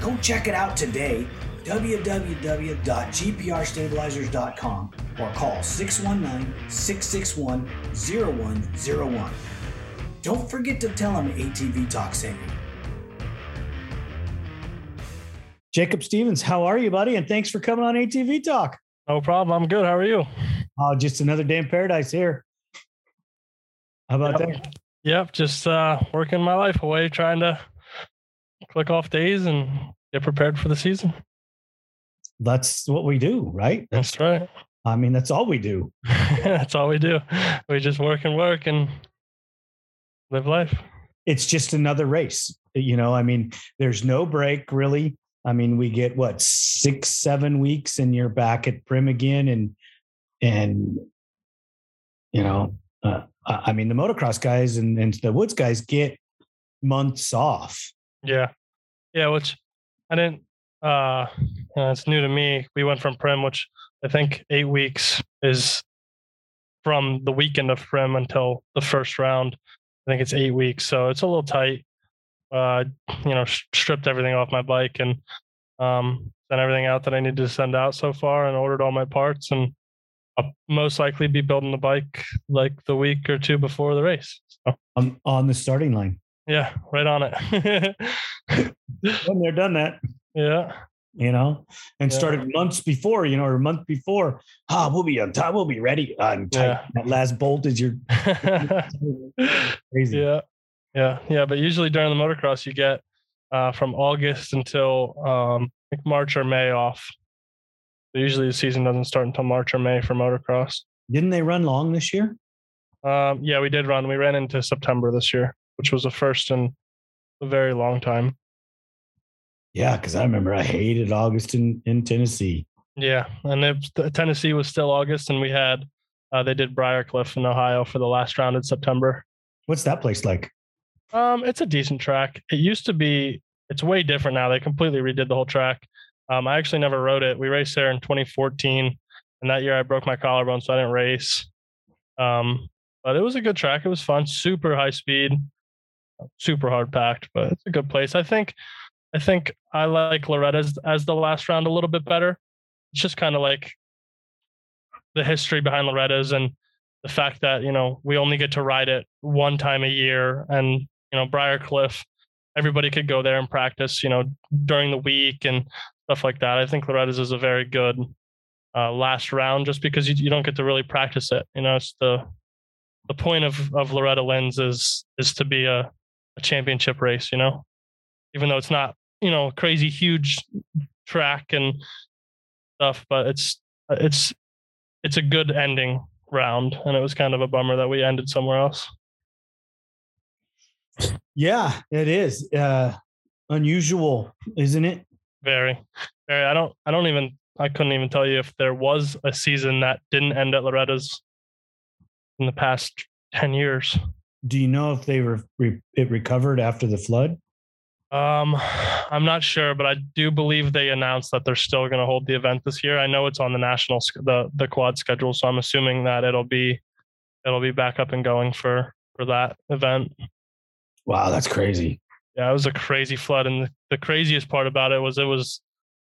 Go check it out today www.gprstabilizers.com or call 619 661 0101. Don't forget to tell them ATV Talk sent you. Jacob Stevens, how are you, buddy? And thanks for coming on ATV Talk. No problem. I'm good. How are you? Oh, just another day in paradise here. How about yep. that? Yep. Just uh, working my life away, trying to click off days and get prepared for the season. That's what we do, right? That's right. I mean, that's all we do. that's all we do. We just work and work and live life. It's just another race. You know, I mean, there's no break really. I mean, we get what six, seven weeks, and you're back at Primm again, and and you know, uh, I mean, the motocross guys and, and the woods guys get months off. Yeah, yeah, which I didn't. Uh, it's new to me. We went from Primm, which I think eight weeks is from the weekend of Primm until the first round. I think it's eight weeks, so it's a little tight. Uh, you know, stripped everything off my bike and um, sent everything out that I needed to send out so far, and ordered all my parts. And I'll most likely be building the bike like the week or two before the race. So. On on the starting line. Yeah, right on it. Been there, done that. Yeah. You know, and yeah. started months before, you know, or a month before. Ah, oh, we'll be on time. We'll be ready. On yeah. That last bolt is your crazy. Yeah. Yeah. Yeah. But usually during the motocross, you get uh, from August until um, like March or May off. So usually the season doesn't start until March or May for motocross. Didn't they run long this year? Um, yeah, we did run. We ran into September this year, which was the first in a very long time. Yeah, because I remember I hated August in, in Tennessee. Yeah, and it, Tennessee was still August, and we had uh, they did Briarcliff in Ohio for the last round in September. What's that place like? Um, it's a decent track. It used to be. It's way different now. They completely redid the whole track. Um, I actually never rode it. We raced there in 2014, and that year I broke my collarbone, so I didn't race. Um, but it was a good track. It was fun. Super high speed, super hard packed, but it's a good place. I think I think I like Loretta's as the last round a little bit better. It's just kind of like the history behind Loretta's and the fact that, you know, we only get to ride it one time a year and, you know, Briarcliff, everybody could go there and practice, you know, during the week and stuff like that. I think Loretta's is a very good uh, last round just because you, you don't get to really practice it. You know, it's the the point of, of Loretta Lynn's is is to be a, a championship race, you know, even though it's not you know crazy huge track and stuff but it's it's it's a good ending round and it was kind of a bummer that we ended somewhere else. Yeah it is uh unusual isn't it? Very very. I don't i don't even i couldn't even tell you if there was a season that didn't end at loretta's in the past 10 years do you know if they were re- it recovered after the flood Um, I'm not sure, but I do believe they announced that they're still going to hold the event this year. I know it's on the national the the quad schedule, so I'm assuming that it'll be it'll be back up and going for for that event. Wow, that's crazy. Yeah, it was a crazy flood, and the, the craziest part about it was it was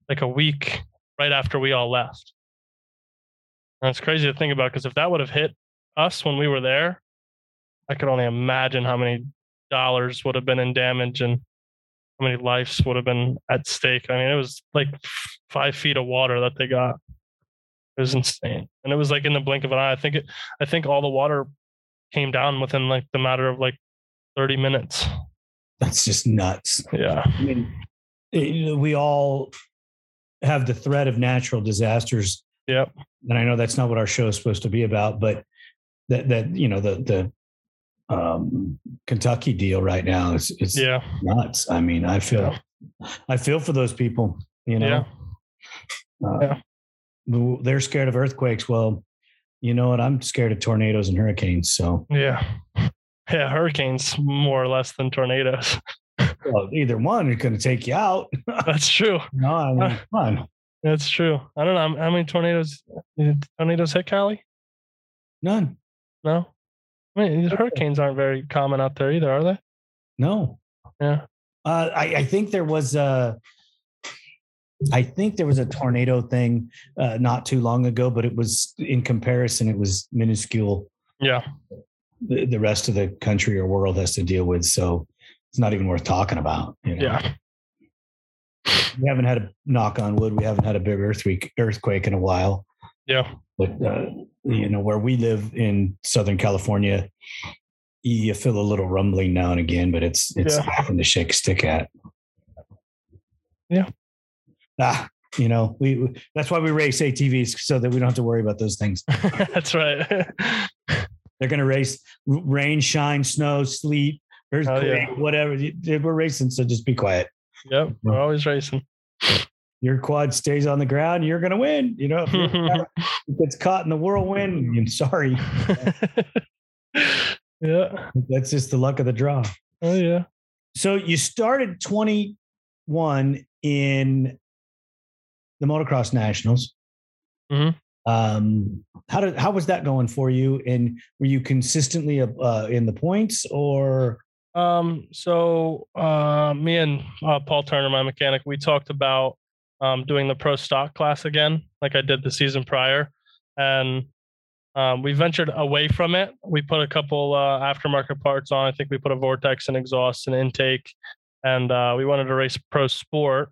like a week right after we all left. And it's crazy to think about because if that would have hit us when we were there, I could only imagine how many dollars would have been in damage and how many lives would have been at stake. I mean, it was like five feet of water that they got. It was insane, and it was like in the blink of an eye. I think it. I think all the water came down within like the matter of like thirty minutes. That's just nuts. Yeah, I mean, eh, it, we all have the threat of natural disasters. Yep. And I know that's not what our show is supposed to be about, but that that you know the the um, Kentucky deal right now is it's yeah nuts. I mean, I feel I feel for those people. You know, yeah. Uh, yeah. they're scared of earthquakes. Well, you know what? I'm scared of tornadoes and hurricanes. So yeah, yeah, hurricanes more or less than tornadoes. well, either one is going to take you out. That's true. No, I mean. That's true. I don't know how many tornadoes tornadoes hit Cali. None. No. I mean, hurricanes aren't very common out there either, are they? No. Yeah. Uh, I, I, think there was a. I think there was a tornado thing uh, not too long ago, but it was in comparison, it was minuscule. Yeah. The, the rest of the country or world has to deal with, so it's not even worth talking about. You know? Yeah. We haven't had a knock on wood. We haven't had a big earthquake earthquake in a while. Yeah. But uh, you know, where we live in Southern California, you feel a little rumbling now and again, but it's it's Yeah. nothing to shake a stick at. Yeah. Ah, you know, we that's why we race ATVs so that we don't have to worry about those things. That's right. They're going to race rain, shine, snow, sleet, earthquake, yeah. whatever. We're racing, so just be quiet. yep. We're always racing. Your quad stays on the ground, you're going to win. You know, if it gets caught in the whirlwind, I'm sorry. yeah. That's just the luck of the draw. Oh yeah. So you started 21 in the motocross nationals. Mhm. Um, how did how was that going for you? And were you consistently uh, in the points, or Um, so uh, me and uh, Paul Turner, my mechanic, we talked about um, doing the pro stock class again, like I did the season prior, and um, we ventured away from it. We put a couple uh, aftermarket parts on. I think we put a vortex and exhaust and intake, and uh, we wanted to race pro sport.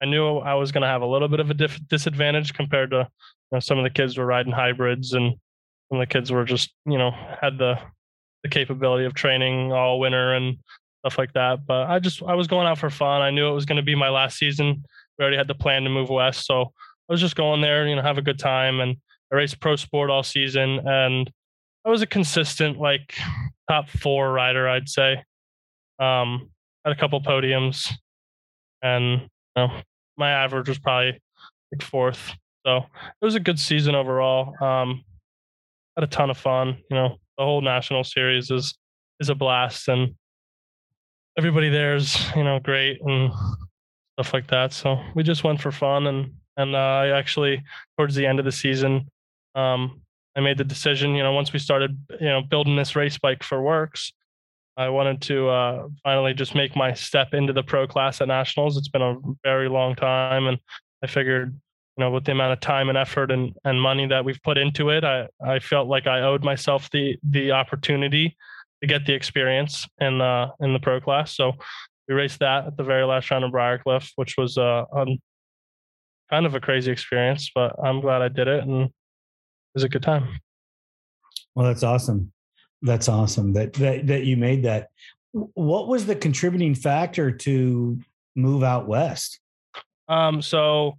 I knew I was going to have a little bit of a disadvantage compared to you know, some of the kids were riding hybrids, and some of the kids were just you know had the the capability of training all winter and stuff like that. But I just I was going out for fun. I knew it was going to be my last season. We already had the plan to move west, so I was just going there, you know, have a good time. And I raced pro sport all season, and I was a consistent like top four rider, I'd say. Um, had a couple podiums, and you know, my average was probably like fourth. So it was a good season overall. Um, had a ton of fun. You know, the whole national series is is a blast, and everybody there is you know great and stuff like that. So we just went for fun, and and uh, I actually towards the end of the season, um, I made the decision. You know, once we started you know building this race bike for WORCS, I wanted to uh, finally just make my step into the pro class at nationals. It's been a very long time, and I figured you know, with the amount of time and effort and, and money that we've put into it, I, I felt like I owed myself the the opportunity to get the experience in the in the pro class. So we raced that at the very last round of Briarcliff, which was uh, kind of a crazy experience, but I'm glad I did it and it was a good time. well, that's awesome. That's awesome that that that you made that. What was the contributing factor to move out west? Um, so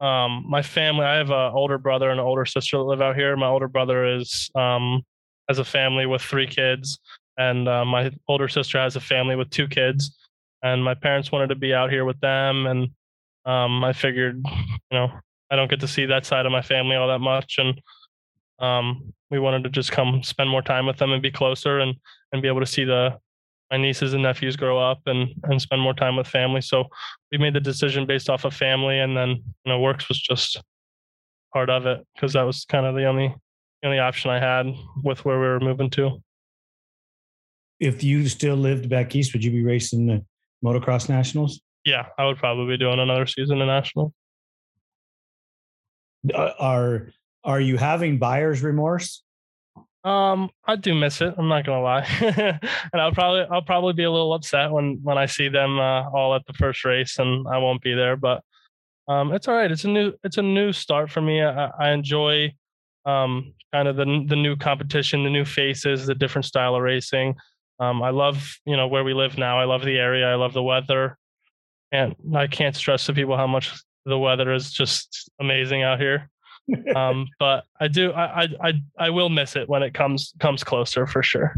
um, my family, I have an older brother and an older sister that live out here. My older brother is um, has a family with three kids, and uh, my older sister has a family with two kids. And my parents wanted to be out here with them, and um, I figured, you know, I don't get to see that side of my family all that much, and um, we wanted to just come spend more time with them and be closer and and be able to see the my nieces and nephews grow up and and spend more time with family. So we made the decision based off of family, and then you know WORCS was just part of it because that was kind of the only the only option I had with where we were moving to. If you still lived back east, would you be racing the motocross nationals? Yeah, I would probably be doing another season of national. Uh, Are are you having buyer's remorse? Um, I do miss it. I'm not gonna lie, and I'll probably I'll probably be a little upset when when I see them uh, all at the first race and I won't be there. But um, it's all right. It's a new it's a new start for me. I, I enjoy um, kind of the the new competition, the new faces, the different style of racing. Um, I love you know where we live now. I love the area. I love the weather, and I can't stress to people how much the weather is just amazing out here um, but I do I, I I I will miss it when it comes comes closer for sure.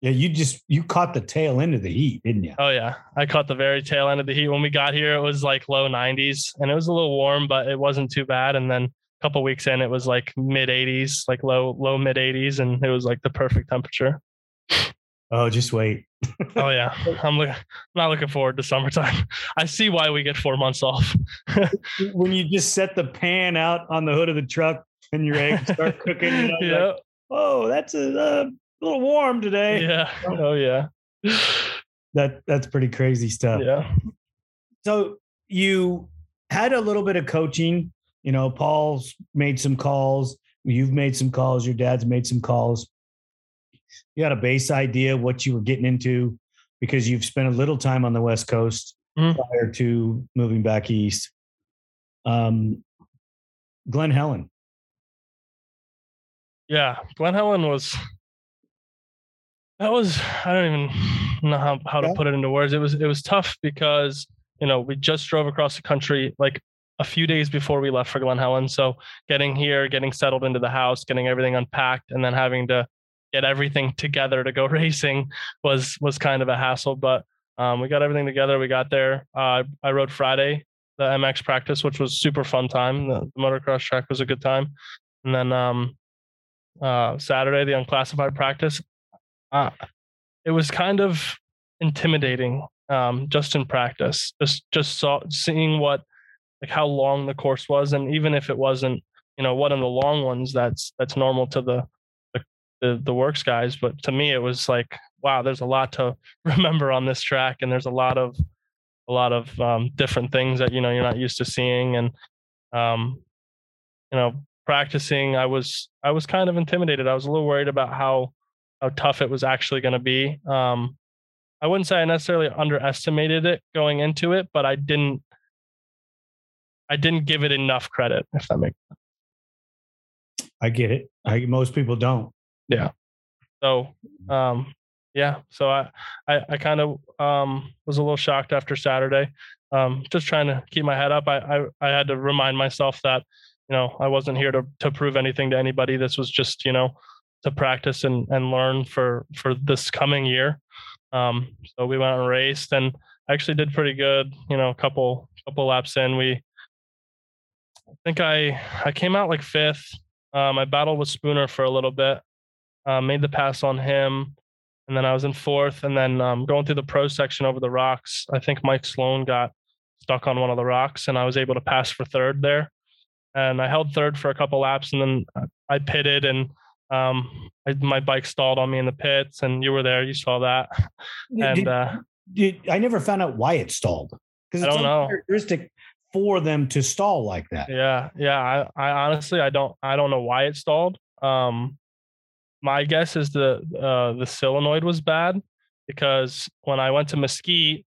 Yeah, you just you caught the tail end of the heat, didn't you? Oh yeah, I caught the very tail end of the heat when we got here. It was like low 90s, and it was a little warm, but it wasn't too bad. And then a couple weeks in, it was like mid 80s, like low low mid 80s, and it was like the perfect temperature. Oh, just wait. oh yeah, I'm look, not looking forward to summertime. I see why we get four months off. when you just set the pan out on the hood of the truck and your eggs start cooking, you know, yeah, like, oh, that's a, uh, little warm today. yeah, oh yeah, That that's pretty crazy stuff. yeah. So you had a little bit of coaching. You know, Paul's made some calls. You've made some calls. Your dad's made some calls. You had a base idea what you were getting into because you've spent a little time on the West Coast Mhm. prior to moving back east. Um, Glen Helen. yeah glen helen was that was i don't even know how, how to put it into words it was it was tough because you know we just drove across the country like a few days before we left for glen helen so getting here getting settled into the house getting everything unpacked and then having to get everything together to go racing was was kind of a hassle but um, we got everything together. We got there. Uh, i rode friday the mx practice which was super fun time. The, the motocross track was a good time. And then um, uh, Saturday, the unclassified practice, uh, it was kind of intimidating um, just in practice. Just just saw seeing what like how long the course was, and even if it wasn't, you know, one of the long ones, that's that's normal to the the the, WORCS guys. But to me, it was like, wow, there's a lot to remember on this track, and there's a lot of a lot of um, different things that you know you're not used to seeing, and um, you know practicing i was i was kind of intimidated i was a little worried about how how tough it was actually going to be um i wouldn't say i necessarily underestimated it going into it but i didn't i didn't give it enough credit if that makes sense. I get it. I most people don't. So um yeah so i i, I kind of um was a little shocked after saturday um just trying to keep my head up. I, I i had to remind myself that you know i wasn't here to to prove anything to anybody. This was just you know to practice and and learn for for this coming year. Um so we went and raced and actually did pretty good you know a couple couple laps in. We i think i i came out like fifth. Um i battled with spooner for a little bit uh, made the pass on him and then i was in fourth and then um, going through the pro section over the rocks i think mike sloan got stuck on one of the rocks and i was able to pass for third there and I held third for a couple laps, and then I pitted, and um, I, my bike stalled on me in the pits, and you were there, you saw that, and Did- uh, did- I never found out why it stalled because I it's don't know. uncharacteristic for them to stall like that. yeah, yeah, I, I honestly, I don't, I don't know why it stalled. Um, my guess is the uh, the solenoid was bad because when I went to Mesquite,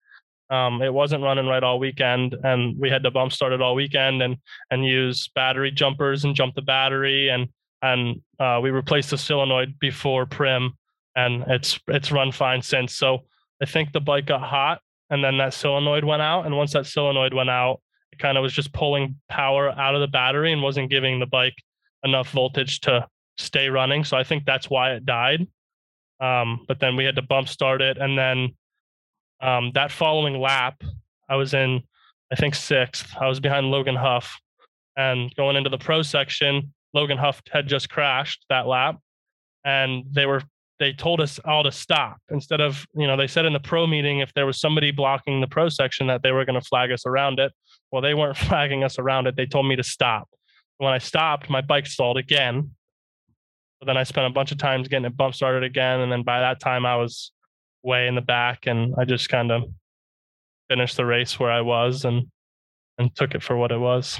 um, it wasn't running right all weekend, and we had to bump start it all weekend and and use battery jumpers and jump the battery and and uh, we replaced the solenoid before Primm, and it's it's run fine since. So I think the bike got hot, and then that solenoid went out, and once that solenoid went out, it kind of was just pulling power out of the battery and wasn't giving the bike enough voltage to stay running. So I think that's why it died. Um, but then we had to bump start it, and then um, that following lap, I was in, I think sixth. I was behind Logan Huff, and going into the pro section, Logan Huff had just crashed that lap, and they were they told us all to stop. Instead of you know they said in the pro meeting if there was somebody blocking the pro section that they were going to flag us around it. Well they weren't flagging us around it. They told me to stop. When i stopped my bike stalled again but then i spent a bunch of times getting it bump started again and then by that time i was way in the back and i just kind of finished the race where i was and and took it for what it was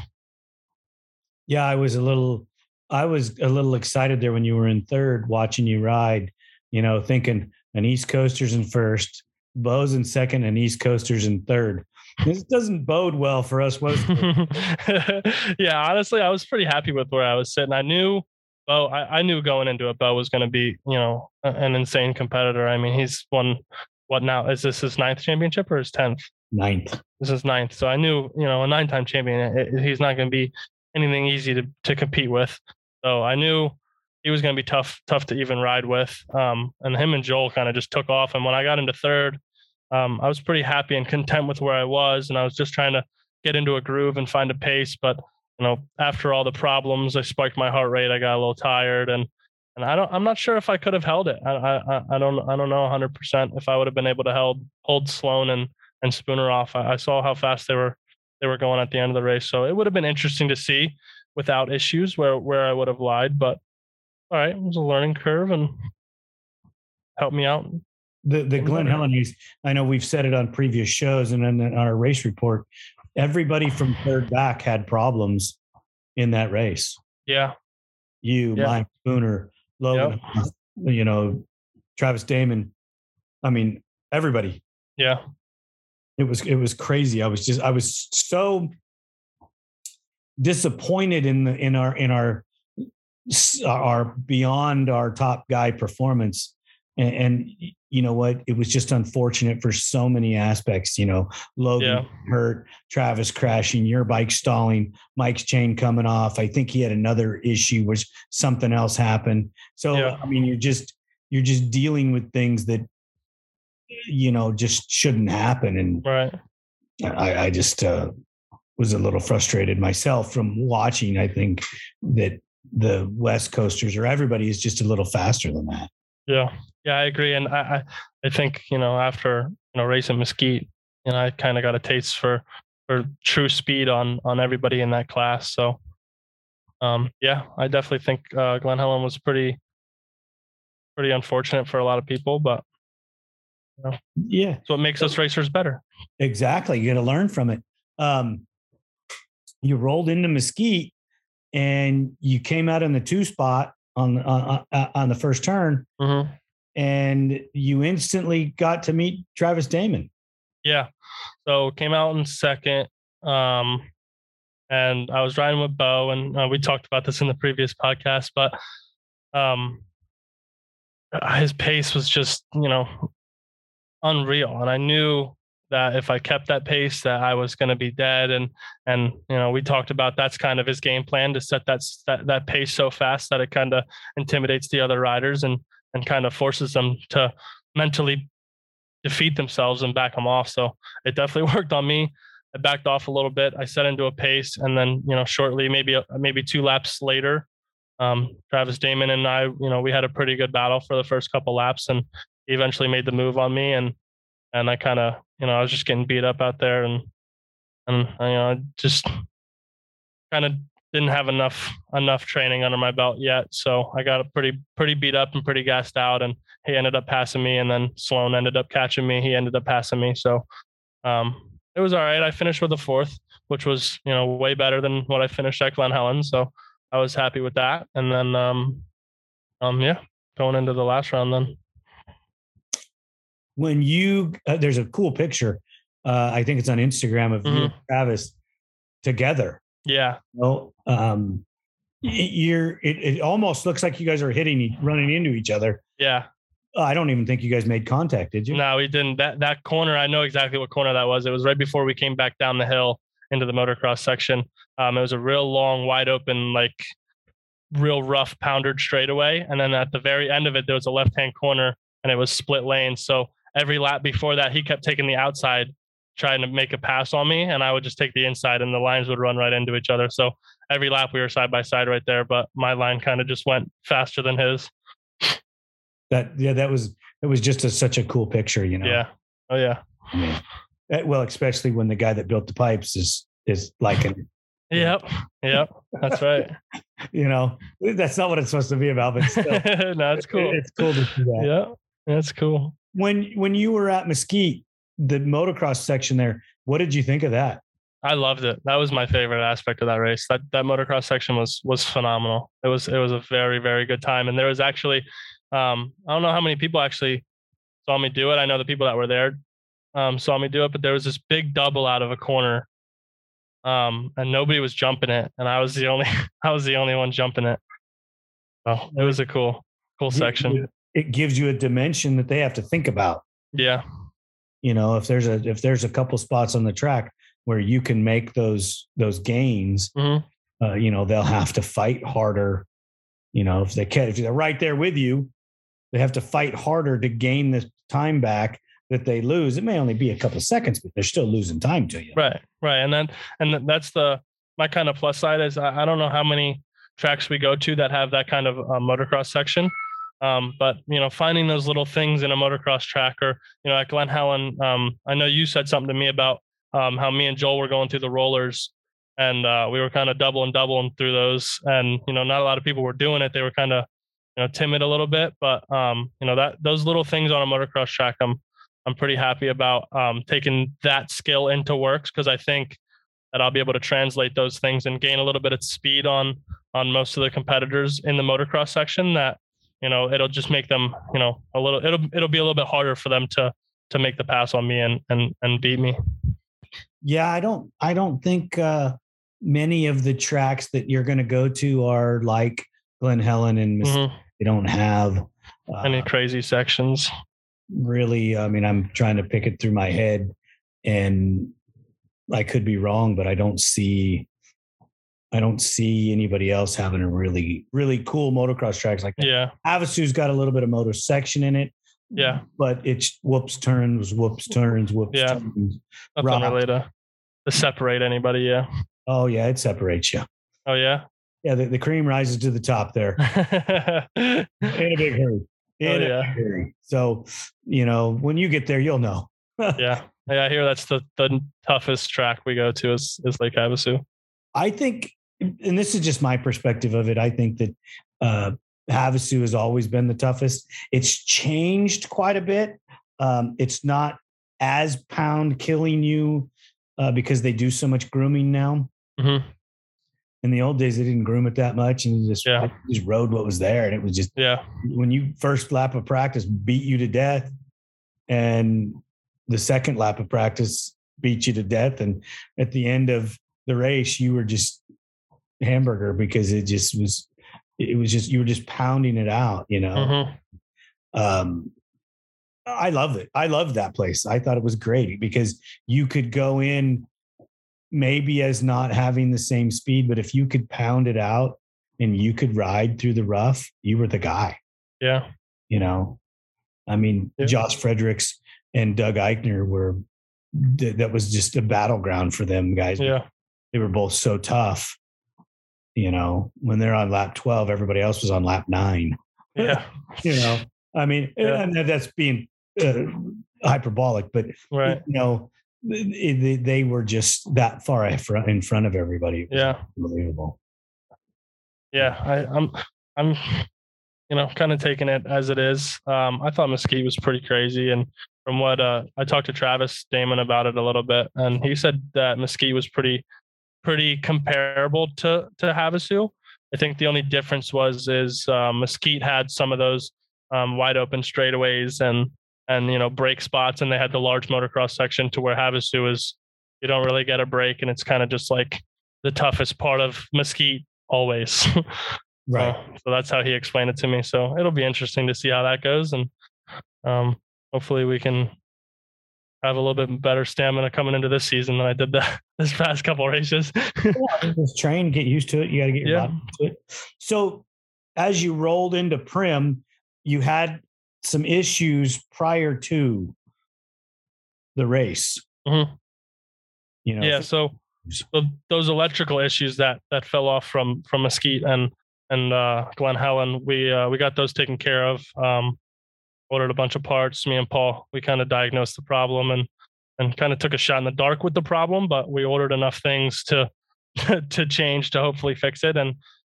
yeah i was a little i was a little excited there when you were in third watching you ride you know, thinking an East Coaster's in first, Beau's in second, and East Coaster's in third. This doesn't bode well for us, was yeah, honestly, I was pretty happy with where I was sitting. I knew Beau, I, I knew going into it, Beau was going to be, you know, an insane competitor. I mean, he's won what now? Is this his ninth championship or his tenth? Ninth. This is ninth. So I knew, you know, a nine-time champion. It, he's not going to be anything easy to to compete with. So I knew he was going to be tough, tough to even ride with. Um, and him and Joel kind of just took off. And when I got into third, um, I was pretty happy and content with where I was. And I was just trying to get into a groove and find a pace. But you know, after all the problems, I spiked my heart rate. I got a little tired, and and I don't. I'm not sure if I could have held it. I I, I don't I don't know 100 percent if I would have been able to held hold Sloan and and Spooner off. I, I saw how fast they were they were going at the end of the race, so it would have been interesting to see without issues where where I would have lied. But all right, it was a learning curve and helped me out. The the Glen Helen I know we've said it on previous shows and then on our race report. Everybody from third back had problems in that race. Yeah. You, yeah. Mike Spooner, Logan, yep. you know, Travis Damon. I mean, everybody. Yeah. It was it was crazy. I was just I was so disappointed in the in our in our our beyond our top guy performance. And, and, you know what? It was just unfortunate for so many aspects. You know, Logan yeah. hurt, Travis crashing, your bike stalling, Mike's chain coming off. I think he had another issue, which something else happened. So yeah. I mean, you're just you're just dealing with things that you know just shouldn't happen. And right. I, I just uh, was a little frustrated myself from watching. I think that the West Coasters or everybody is just a little faster than that. Yeah, yeah, I agree, and I I think you know after you know racing Mesquite, you know I kind of got a taste for for true speed on on everybody in that class. So, um, yeah, I definitely think uh, Glen Helen was pretty pretty unfortunate for a lot of people, but you know, yeah, so it makes us racers better. Exactly, you got to learn from it. Um, you rolled into Mesquite and you came out in the two spot on on, on the first turn, mm-hmm. And you instantly got to meet Travis Damon. Yeah, so came out in second, um, and I was riding with Beau, and uh, we talked about this in the previous podcast, but um, his pace was just you know unreal, and I knew that if I kept that pace, that I was going to be dead. And and you know, we talked about that's kind of his game plan to set that that, that pace so fast that it kind of intimidates the other riders and and kind of forces them to mentally defeat themselves and back them off. So it definitely worked on me. I backed off a little bit. I set into a pace, and then you know, shortly, maybe maybe two laps later, um, Travis Damon and I, you know, we had a pretty good battle for the first couple laps, and he eventually made the move on me, and and I kind of you know I was just getting beat up out there and and you know I just kind of didn't have enough enough training under my belt yet so I got a pretty pretty beat up and pretty gassed out and he ended up passing me and then Sloan ended up catching me he ended up passing me so um it was all right I finished with a fourth which was you know way better than what I finished at Glen Helen so I was happy with that and then um um yeah going into the last round then when you uh, there's a cool picture. Uh, I think it's on Instagram of mm-hmm. you and Travis together. Yeah. Well, um, you're it, it almost looks like you guys are hitting running into each other. Yeah. I don't even think you guys made contact, did you? No, we didn't. That that corner, I know exactly what corner that was. It was right before we came back down the hill into the motocross section. Um, it was a real long, wide open, like real rough pounded straightaway. And then at the very end of it, there was a left hand corner and it was split lane. So every lap before that, he kept taking the outside, trying to make a pass on me, and I would just take the inside, and the lines would run right into each other. So every lap we were side by side right there, but my line kind of just went faster than his. that yeah, that was it was just a, such a cool picture, you know. Yeah. Oh yeah. I mean, eh, well, especially when the guy that built the pipes is is like an Yep. Yep. That's right. you know, that's not what it's supposed to be about, but still, no, it's cool. it's cool to see that. Yeah. That's cool. When when you were at Mesquite, the motocross section there, what did you think of that? I loved it. That was my favorite aspect of that race. That that motocross section was was phenomenal. It was it was a very very good time, and there was actually um, I don't know how many people actually saw me do it. I know the people that were there um, saw me do it, but there was this big double out of a corner, um, and nobody was jumping it, and I was the only I was the only one jumping it. So it was a cool cool section. It gives you a dimension that they have to think about. Yeah, You know, if there's a if there's a couple spots on the track where you can make those those gains, Mhm. uh, you know, they'll have to fight harder. You know, if they can, if they're right there with you, they have to fight harder to gain the time back that they lose. It may only be a couple seconds, but they're still losing time to you. Right, right, and then and th- that's the my kind of plus side is I, I don't know how many tracks we go to that have that kind of uh, motocross section, um, but you know finding those little things in a motocross track or you know at Glen Helen, um, I know you said something to me about um, how me and Joel were going through the rollers. And uh, we were kind of doubling, doubling through those, and you know, not a lot of people were doing it. They were kind of, you know, timid a little bit. But um, you know, that those little things on a motocross track, I'm I'm pretty happy about um, taking that skill into WORCS because I think that I'll be able to translate those things and gain a little bit of speed on on most of the competitors in the motocross section. That you know it'll just make them you know a little it'll it'll be a little bit harder for them to to make the pass on me and and and beat me. Yeah, I don't I don't think uh many of the tracks that you're going to go to are like Glen Helen and Mes- Mhm. they don't have uh, Any crazy sections? really i mean i'm trying to pick it through my head and i could be wrong but i don't see i don't see anybody else having a really really cool motocross tracks like that Yeah, Havasu's got a little bit of motor section in it yeah, but it's whoops turns whoops turns whoops Yeah. turns. nothing Rock. really to to separate anybody. Yeah. oh yeah it separates you Oh yeah. yeah the, the cream rises to the top there in a big hurry oh, in Oh, a yeah. big hurry so you know when you get there you'll know yeah. Yeah, I hear that's the the toughest track we go to is is Lake Havasu. I think, and this is just my perspective of it. I think that uh, Havasu has always been the toughest. It's changed quite a bit. Um, it's not as pound killing you uh, because they do so much grooming now. Mhm. In the old days, they didn't groom it that much, and you just Yeah. you just rode what was there, and it was just Yeah. when you first lap of practice beat you to death, and the second lap of practice beat you to death, and at the end of the race, you were just hamburger because it just was. It was just you were just pounding it out, you know. Mhm. Um, I loved it. I loved that place. I thought it was great because you could go in maybe as not having the same speed, but if you could pound it out and you could ride through the rough, you were the guy Yeah. you know i mean Yeah. josh fredericks and doug eichner were th- that was just a battleground for them guys Yeah. they were both so tough you know when they're on lap 12 everybody else was on lap 9 Yeah. you know i mean Yeah. and that's being uh, hyperbolic but Right. you know they, they- were just that far in front in front of everybody Yeah. unbelievable Yeah. I, I'm I'm you know kind of taking it as it is. Um, I thought Mesquite was pretty crazy, and from what uh, I talked to Travis Damon about it a little bit, and he said that Mesquite was pretty pretty comparable to to Havasu. I think the only difference was is um, Mesquite had some of those um, wide open straightaways and and you know break spots, and they had the large motocross section to where Havasu is you don't really get a break, and it's kind of just like the toughest part of Mesquite always. right So, so that's how he explained it to me. So it'll be interesting to see how that goes, and um, hopefully we can have a little bit better stamina coming into this season than I did the, this past couple races. yeah, just train, get used to it. You got to get your Yeah. body to it. So, as you rolled into Primm, you had some issues prior to the race. Mhm. You know, yeah. So, so those electrical issues that that fell off from from Mesquite and and uh, Glen Helen, we uh, we got those taken care of. Um, ordered a bunch of parts. Me and Paul, we kind of diagnosed the problem and and kind of took a shot in the dark with the problem, but we ordered enough things to to change to hopefully fix it, and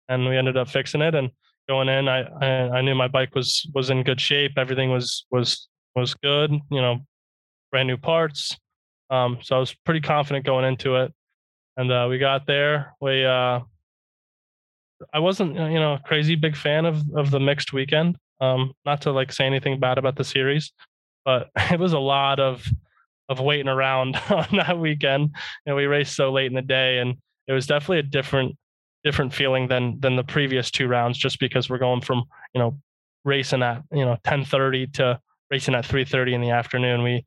and we ended up fixing it. And going in, I, I I knew my bike was was in good shape. Everything was was was good. You know, brand new parts. Um, so I was pretty confident going into it, and uh, we got there. We uh, I wasn't you know a crazy big fan of of the mixed weekend. Um, not to like say anything bad about the series, but it was a lot of of waiting around on that weekend. You know, we raced so late in the day, and it was definitely a different different feeling than than the previous two rounds, just because we're going from you know racing at you know 10:30 to racing at 3:30 in the afternoon. We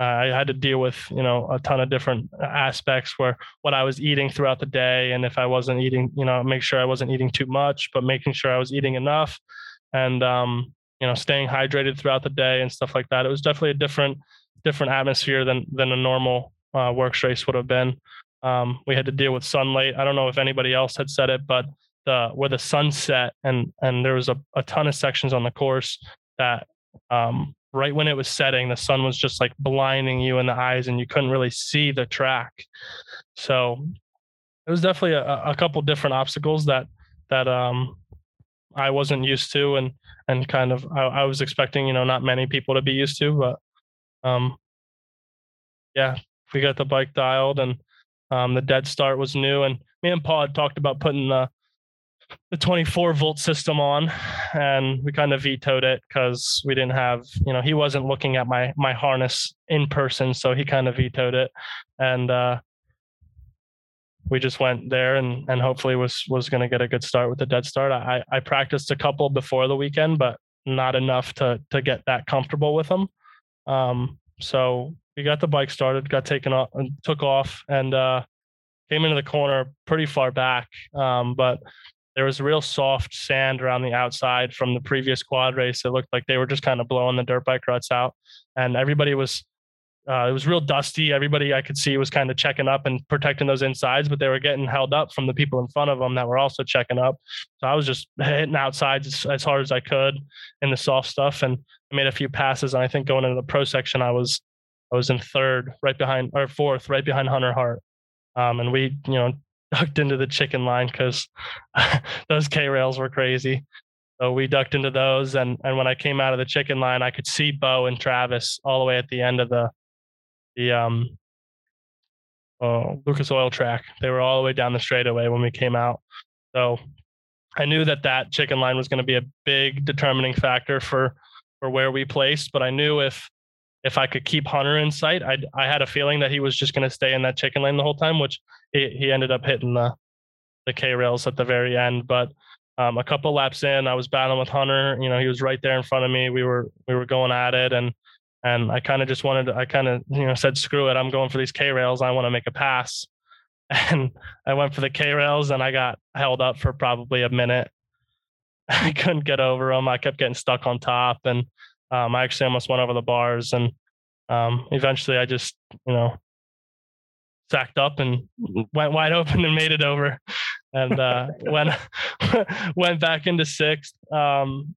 uh, I had to deal with you know a ton of different aspects where what I was eating throughout the day, and if I wasn't eating, you know, make sure I wasn't eating too much, but making sure I was eating enough, and um, you know, staying hydrated throughout the day and stuff like that. It was definitely a different different atmosphere than than a normal uh, WORCS race would have been. Um, we had to deal with sunlight. I don't know if anybody else had said it, but the where the sun set and and there was a, a ton of sections on the course that um, right when it was setting, the sun was just like blinding you in the eyes and you couldn't really see the track. So it was definitely a, a couple different obstacles that that um I wasn't used to and and kind of I, I, was expecting, you know, not many people to be used to, but um yeah, we got the bike dialed and um the dead start was new and me and Paul had talked about putting the the 24 volt system on and we kind of vetoed it because we didn't have you know he wasn't looking at my my harness in person so he kind of vetoed it and uh we just went there and and hopefully was was going to get a good start with the dead start i i practiced a couple before the weekend but not enough to to get that comfortable with them um so we got the bike started got taken off and took off and uh came into the corner pretty far back um but there was real soft sand around the outside from the previous quad race. It looked like they were just kind of blowing the dirt bike ruts out, and everybody was. Uh, it was real dusty. Everybody I could see was kind of checking up and protecting those insides, but they were getting held up from the people in front of them that were also checking up. So I was just hitting outsides as, as hard as I could in the soft stuff, and I made a few passes. And I think going into the pro section, I was I was in third, right behind or fourth, right behind Hunter Hart. Um, and we, you know, ducked into the chicken line because those K rails were crazy. So we ducked into those, and and when I came out of the chicken line, I could see Beau and Travis all the way at the end of the the um oh, Lucas Oil track. They were all the way down the straightaway when we came out. So I knew that that chicken line was going to be a big determining factor for for where we placed. But I knew if if I could keep Hunter in sight, I I had a feeling that he was just going to stay in that chicken lane the whole time, which he he ended up hitting the the K rails at the very end. But um, a couple laps in, I was battling with Hunter. You know, he was right there in front of me. We were we were going at it, and and I kind of just wanted. To, I kind of you know said, "Screw it! I'm going for these K rails. I want to make a pass." And I went for the K rails, and I got held up for probably a minute. I couldn't get over them. I kept getting stuck on top, and um, I actually almost went over the bars. And um, eventually, I just you know sacked up and went wide open and made it over and uh, went went back into sixth um,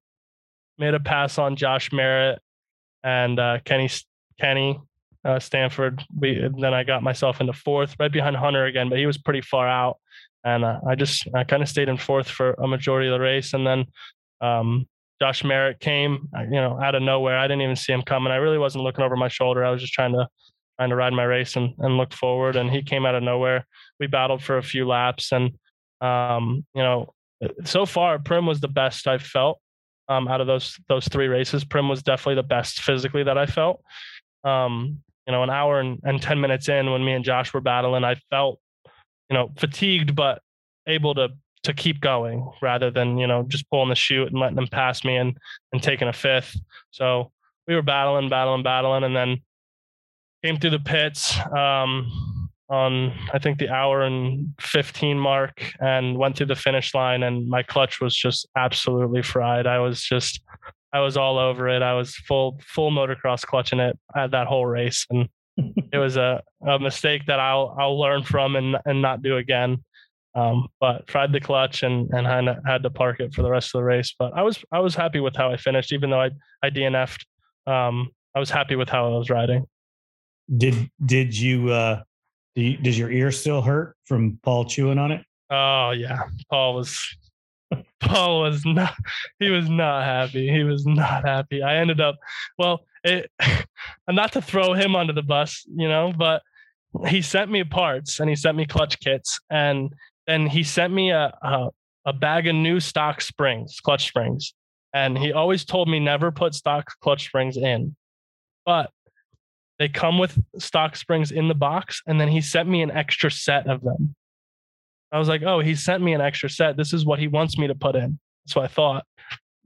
made a pass on josh merritt and uh, kenny kenny uh, stanford we then i got myself into fourth right behind hunter again but he was pretty far out. And uh, i just i kind of stayed in fourth for a majority of the race. And then um, josh merritt came uh, you know out of nowhere. I didn't even see him coming. I really wasn't looking over my shoulder. I was just trying to trying to ride my race and, and look forward. And he came out of nowhere. We battled for a few laps, and um, you know, so far Primm was the best I've felt um, out of those those three races. Primm was definitely the best physically that I felt. Um, you know, an hour and, and ten minutes in, when me and Josh were battling, I felt you know fatigued, but able to to keep going rather than you know just pulling the chute and letting them pass me and and taking a fifth. So we were battling, battling, battling, and then came through the pits um, on I think the hour and 15 mark and went through the finish line and my clutch was just absolutely fried. I was just I was all over it. I was full full motocross clutching it at that whole race and it was a, a mistake that I'll I'll learn from and and not do again. Um, but fried the clutch and and had to, had to park it for the rest of the race. But I was I was happy with how I finished, even though I I DNF'd. Um, I was happy with how I was riding. Did did you uh do you, does your ear still hurt from Paul chewing on it? Oh yeah, Paul was Paul was not he was not happy. He was not happy. I ended up well, it not to throw him under the bus, you know, but he sent me parts and he sent me clutch kits and then he sent me a, a a bag of new stock springs, clutch springs. And he always told me never put stock clutch springs in. But they come with stock springs in the box and then he sent me an extra set of them. I was like, "Oh, he sent me an extra set. This is what he wants me to put in." That's what I thought.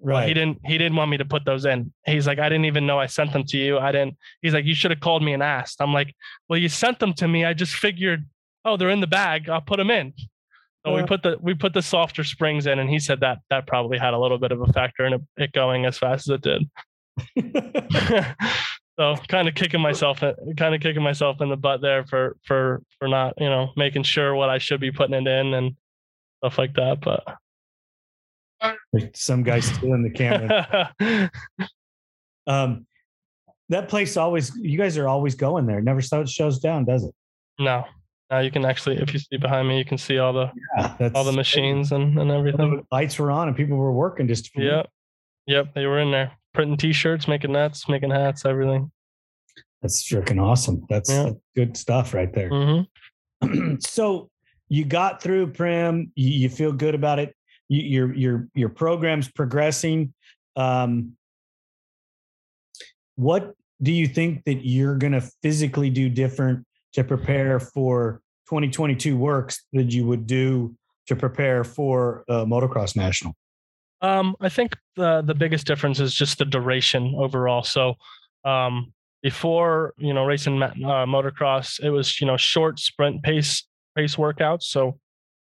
Right. Well, he didn't. He didn't want me to put those in. He's like, "I didn't even know I sent them to you. I didn't." He's like, "You should have called me and asked." I'm like, "Well, you sent them to me. I just figured, oh, they're in the bag. I'll put them in." So we put the we put the softer springs in, and he said that that probably had a little bit of a factor in it, it going as fast as it did. so kind of kicking myself kind of kicking myself in the butt there for for for not you know making sure what i should be putting it in and stuff like that but some guy stealing the camera. Um that place always you guys are always going there. Never shows down does it? No. Now you can actually if you see behind me you can see all the yeah, all the machines and, and everything. lights were on and people were working just yep. Yep they were in there printing t-shirts, making nets, making hats, everything. That's freaking awesome. That's, yeah. that's, good stuff right there. Mm-hmm. so you got through Primm. You, you feel good about it. You, your your your program's progressing. Um, what do you think that you're going to physically do different to prepare for 2022 WORCS that you would do to prepare for uh, motocross national? Um, I think the the biggest difference is just the duration overall. So um, before you know racing uh, motocross, it was you know short sprint pace pace workouts. So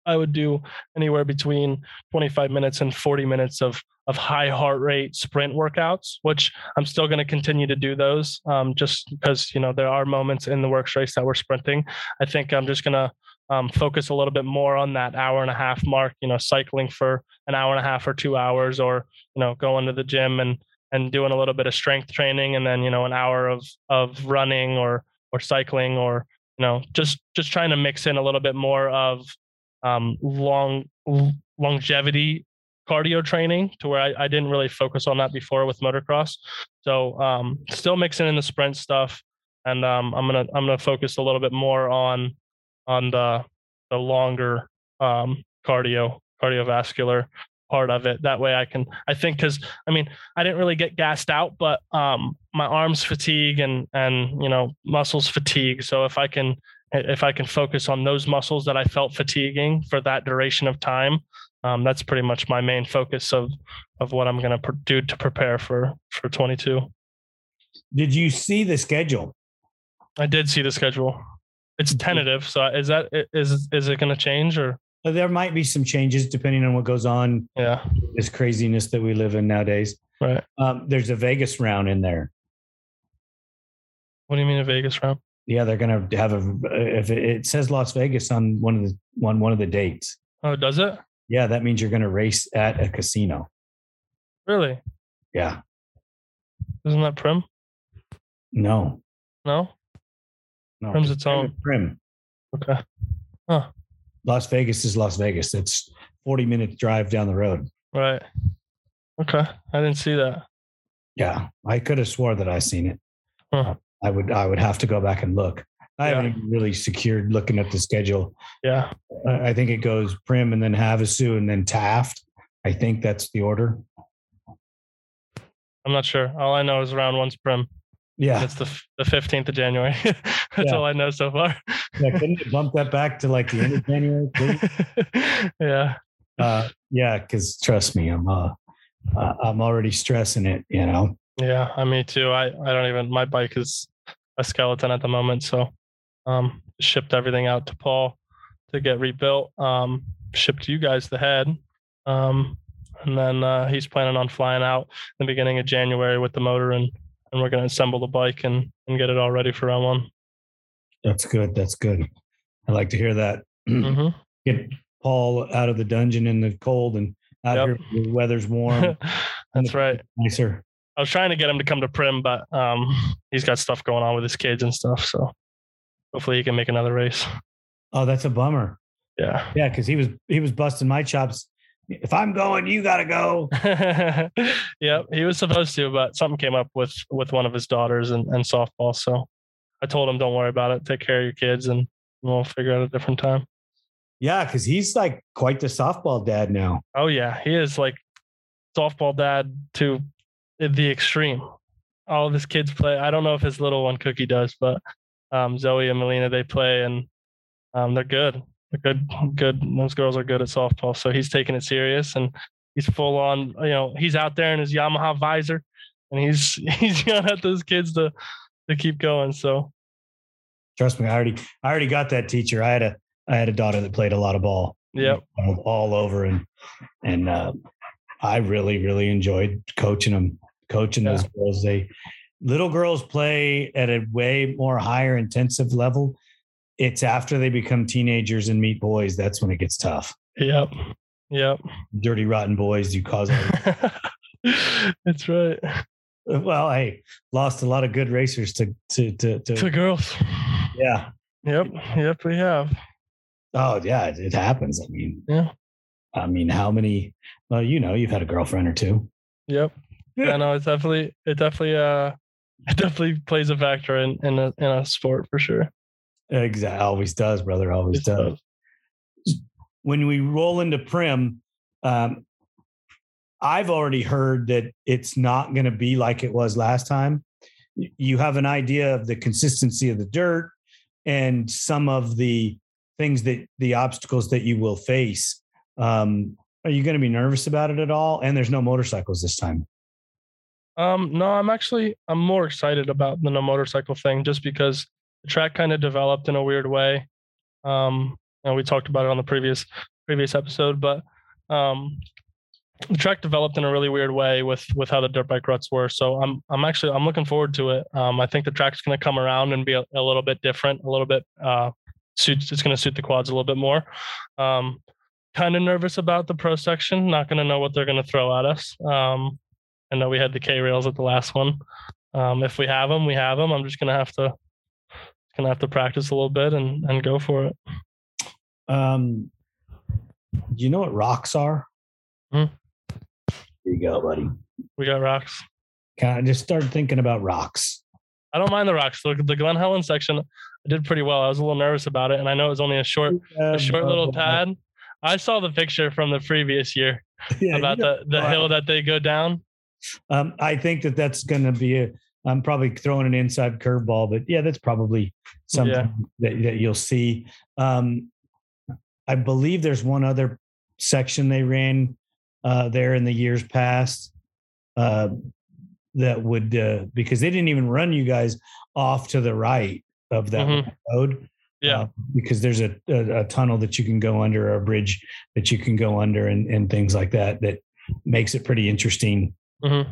I would do anywhere between 25 minutes and 40 minutes of of high heart rate sprint workouts, which I'm still going to continue to do those, um, just because you know there are moments in the WORCS race that we're sprinting. I think I'm just going to um, focus a little bit more on that hour and a half mark. You know, cycling for an hour and a half or two hours, or you know, going to the gym and and doing a little bit of strength training, and then you know, an hour of of running or or cycling, or you know, just just trying to mix in a little bit more of um, long longevity cardio training to where I, I, didn't really focus on that before with motocross. So um, still mixing in the sprint stuff, and um, I'm gonna I'm gonna focus a little bit more on on the the longer um, cardio cardiovascular part of it. That way I can I think because I mean I didn't really get gassed out, but um, my arms fatigue and and you know muscles fatigue. So if I can if I can focus on those muscles that I felt fatiguing for that duration of time, um, that's pretty much my main focus of of what I'm going to do to prepare for for 22. Did you see the schedule? I did see the schedule. It's tentative. So is that is is it going to change or? There might be some changes depending on what goes on. Yeah, this craziness that we live in nowadays. Right. Um, there's a Vegas round in there. What do you mean a Vegas round? Yeah, they're gonna have a. If it says Las Vegas on one of the one one of the dates. Oh, does it? Yeah, that means you're gonna race at a casino. Really? Yeah. Isn't that Primm? No. No. No, Primm's its own. Primm. Okay. Huh. Las Vegas is Las Vegas. It's 40 minutes drive down the road. Right. Okay. I didn't see that. Yeah. I could have swore that I seen it. Huh. Uh, I would I would have to go back and look. I yeah. haven't really secured looking at the schedule. Yeah. I think it goes Primm and then Havasu and then Taft. I think that's the order. I'm not sure. All I know is round one's Primm. Yeah, it's the the fifteenth of January. That's yeah. all I know so far. yeah, couldn't you bump that back to like the end of January? Please? yeah, uh, yeah. Because trust me, I'm uh, uh, I'm already stressing it. You know. Yeah, I me too. I I don't even. My bike is a skeleton at the moment, so um, shipped everything out to Paul to get rebuilt. Um, shipped you guys the head. Um, and then uh, he's planning on flying out in the beginning of January with the motor and and we're going to assemble the bike and and get it all ready for round one. That's good. That's good. I like to hear that. Mm-hmm. Get Paul out of the dungeon in the cold and out Yep. here the weather's warm. That's right. nicer. I was trying to get him to come to Primm, but um, he's got stuff going on with his kids and stuff. So hopefully he can make another race. Oh, that's a bummer. Yeah. Yeah, because he was he was busting my chops. If I'm going, you gotta go. yep, he was supposed to, but something came up with with one of his daughters and, and softball. So I told him, "Don't worry about it. Take care of your kids, and we'll figure out a different time." Yeah, because he's like quite the softball dad now. Oh yeah, he is like softball dad to the extreme. All of his kids play. I don't know if his little one Cookie does, but um, Zoe and Melina they play, and um, they're good. Good, good. Those girls are good at softball. So he's taking it serious, and he's full on. You know, he's out there in his Yamaha visor, and he's he's yelling at those kids to to keep going. So Trust me, I already I already got that teacher. I had a I had a daughter that played a lot of ball. yep, all, all over and and uh, I really really enjoyed coaching them, coaching those girls. They little girls play at a way more higher intensive level. It's after they become teenagers and meet boys that's when it gets tough. yep, yep. Dirty rotten boys, you cause. all- That's right. well, hey, lost a lot of good racers to to to, to To girls. yeah. Yep, yep. We have. Oh yeah, it, it happens. I mean, Yeah. I mean, how many? Well, you know, you've had a girlfriend or two. Yep. Yeah, no, it's definitely it definitely uh it definitely plays a factor in in a in a sport for sure. Exactly, always does, brother. Always It does. when we roll into Primm, um, I've already heard that it's not going to be like it was last time. You have an idea of the consistency of the dirt and some of the things that the obstacles that you will face. Um, are you going to be nervous about it at all? And there's no motorcycles this time. Um, no, I'm actually I'm more excited about the no motorcycle thing just because the track kind of developed in a weird way. Um, and we talked about it on the previous previous episode, but um, the track developed in a really weird way with with how the dirt bike ruts were. So I'm I'm actually I'm looking forward to it. Um, I think the track's going to come around and be a, a little bit different, a little bit uh, suits. It's going to suit the quads a little bit more. Um, kind of nervous about the pro section. Not going to know what they're going to throw at us. Um, I know we had the K rails at the last one. Um, if we have them, we have them. I'm just gonna have to gonna have to practice a little bit and and go for it. Um, do you know what rocks are? Hmm. There you go, buddy. We got rocks. Kind of just start thinking about rocks. I don't mind the rocks. The, the Glen Helen section, I did pretty well. I was a little nervous about it, and I know it was only a short a short little pad. I saw the picture from the previous year Yeah, about you know, the the hill that they go down. Um, I think that that's going to be a. I'm probably throwing an inside curveball, but yeah, that's probably something Yeah. that, that you'll see. Um, I believe there's one other section they ran uh, there in the years past uh, that would uh, because they didn't even run you guys off to the right of that Mhm. road. Yeah. uh, because there's a, a, a tunnel that you can go under, or a bridge that you can go under, and, and things like that. That makes it pretty interesting Mhm.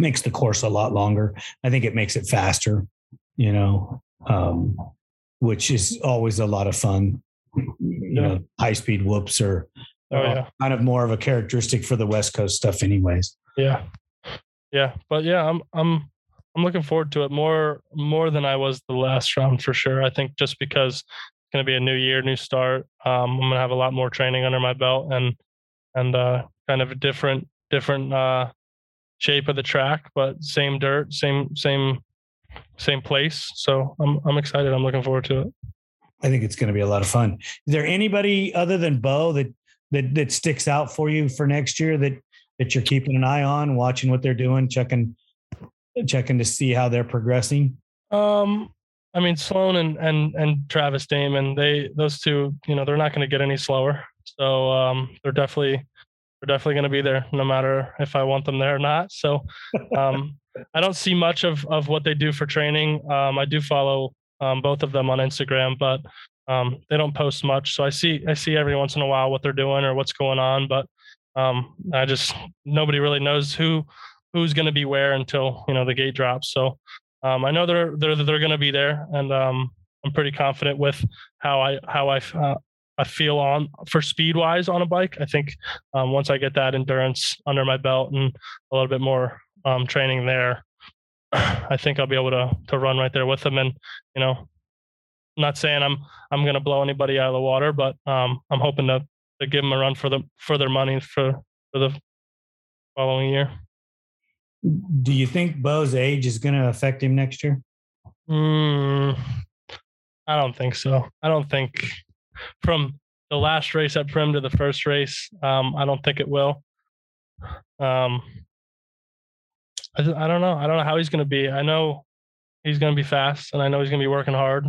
Makes the course a lot longer. I think it makes it faster, you know, um, which is always a lot of fun. You Yeah. know, high speed whoops are, Oh yeah. kind of more of a characteristic for the West Coast stuff, anyways. Yeah. Yeah. But yeah, I'm I'm I'm looking forward to it more more than I was the last round for sure. I think just because it's gonna be a new year, new start. Um, I'm gonna have a lot more training under my belt and and uh kind of a different different uh shape of the track, but same dirt, same same same place. So I'm I'm excited. I'm looking forward to it. I think it's going to be a lot of fun. Is there anybody other than Beau that that that sticks out for you for next year that that you're keeping an eye on, watching what they're doing, checking checking to see how they're progressing? Um, I mean, Sloan and and and Travis Damon, they those two, you know, they're not going to get any slower. So um, they're definitely they're definitely going to be there, no matter if I want them there or not. So um, I don't see much of of what they do for training. Um, I do follow um, both of them on Instagram, but um, they don't post much. So I see I see every once in a while what they're doing or what's going on, but um, I just nobody really knows who who's going to be where until you know the gate drops. So um, I know they're they're they're going to be there, and um, I'm pretty confident with how I how I uh, a feel on for speed wise on a bike. I think um, once I get that endurance under my belt and a little bit more um, training there, I think I'll be able to to run right there with them. And you know, I'm not saying I'm I'm going to blow anybody out of the water, but um, I'm hoping to to give them a run for the for their money for for the following year. Do you think Beau's age is going to affect him next year? Mm, I don't think so. I don't think from the last race at Primm to the first race, um, I don't think it will. Um, I, I don't know. I don't know how he's going to be. I know he's going to be fast, and I know he's going to be working hard,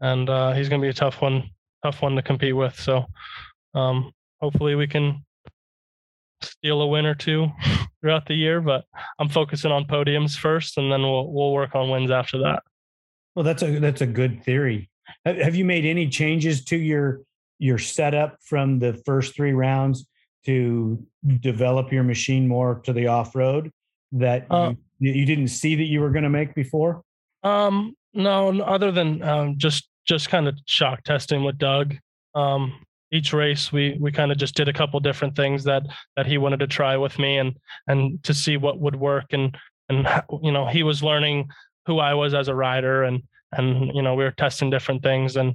and uh, he's going to be a tough one, tough one to compete with. So, um, hopefully, we can steal a win or two throughout the year. But I'm focusing on podiums first, and then we'll we'll work on wins after that. Well, that's a that's a good theory. Have you made any changes to your your setup from the first three rounds to develop your machine more to the off road that uh, you, you, didn't see that you were going to make before? Um, no, other than um, just just kind of shock testing with Doug. Um, each race we we kind of just did a couple different things that that he wanted to try with me and and to see what would work and and you know he was learning who I was as a rider and and you know we were testing different things and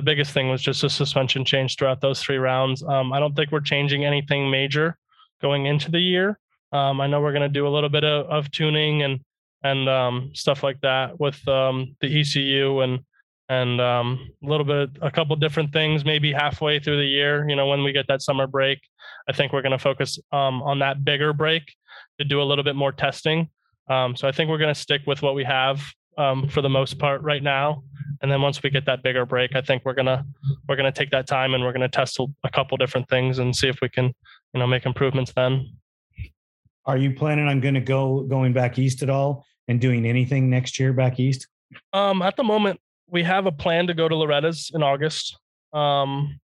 the biggest thing was just a suspension change throughout those three rounds. Um, I don't think we're changing anything major going into the year. Um, I know we're going to do a little bit of, of tuning and and um, stuff like that with um, the ECU and and um, a little bit a couple different things maybe halfway through the year. You know when we get that summer break, I think we're going to focus um, on that bigger break to do a little bit more testing. so I think we're going to stick with what we have um, for the most part right now. And then once we get that bigger break, I think we're gonna we're gonna take that time and we're gonna test a couple different things and see if we can you know make improvements then. Are you planning on going to go going back east at all and doing anything next year back east? Um, at the moment, we have a plan to go to Loretta's in August. Um,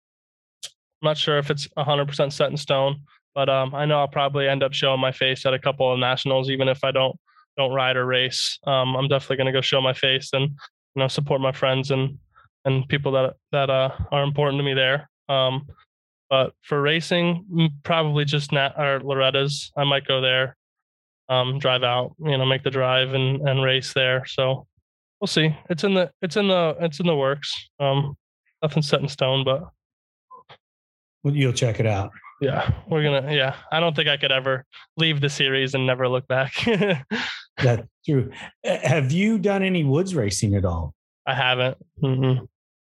I'm not sure if it's 100% set in stone, but um, I know I'll probably end up showing my face at a couple of nationals, even if I don't don't ride or race. Um, I'm definitely going to go show my face and you know support my friends and and people that that uh, are important to me there. Um, but for racing, probably just Nat or Loretta's. I might go there, um, drive out, you know, make the drive and and race there. So we'll see. It's in the it's in the it's in the works. Um, nothing set in stone, but well, you'll check it out yeah we're gonna yeah i don't think i could ever leave the series and never look back. That's true. Have you done any woods racing at all? I haven't. Mm-hmm.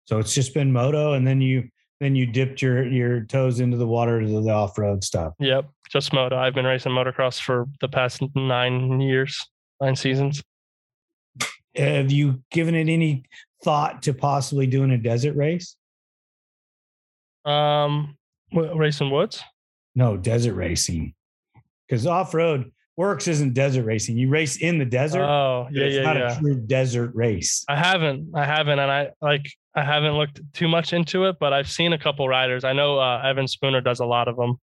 so it's just been moto and then you then you dipped your your toes into the water to the off-road stuff. Yep just moto. I've been racing motocross for the past nine years nine seasons. Have you given it any thought to possibly doing a desert race? Um racing woods? No, desert racing. Because off road WORCS isn't desert racing. You race in the desert. Oh, yeah, it's yeah, It's not yeah. a true desert race. I haven't. I haven't, and I like. I haven't looked too much into it, but I've seen a couple riders. I know uh, Evan Spooner does a lot of them,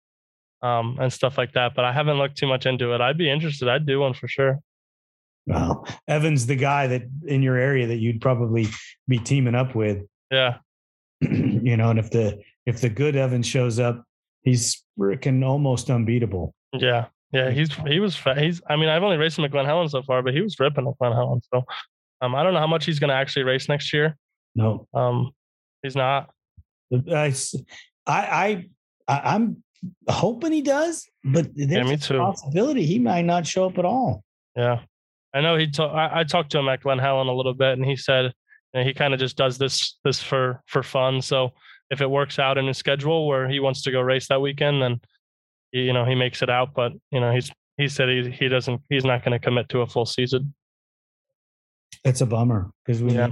um, and stuff like that. But I haven't looked too much into it. I'd be interested. I'd do one for sure. Well, Evan's the guy that in your area that you'd probably be teaming up with. Yeah. you know, and if the if the good Evan shows up, he's freaking almost unbeatable. Yeah. Yeah, he's he was he's. I mean, I've only raced him at Glen Helen so far, but he was ripping at Glen Helen. So, um, I don't know how much he's going to actually race next year. No, um, he's not. I, I, I, I'm hoping he does, but there's yeah, a possibility he might not show up at all. Yeah, I know he. Ta- I, I talked to him at Glen Helen a little bit, and he said know, he kind of just does this this for for fun. So if it works out in his schedule where he wants to go race that weekend, then you know he makes it out. But you know he's he said he he doesn't he's not going to commit to a full season. It's a bummer because we yeah.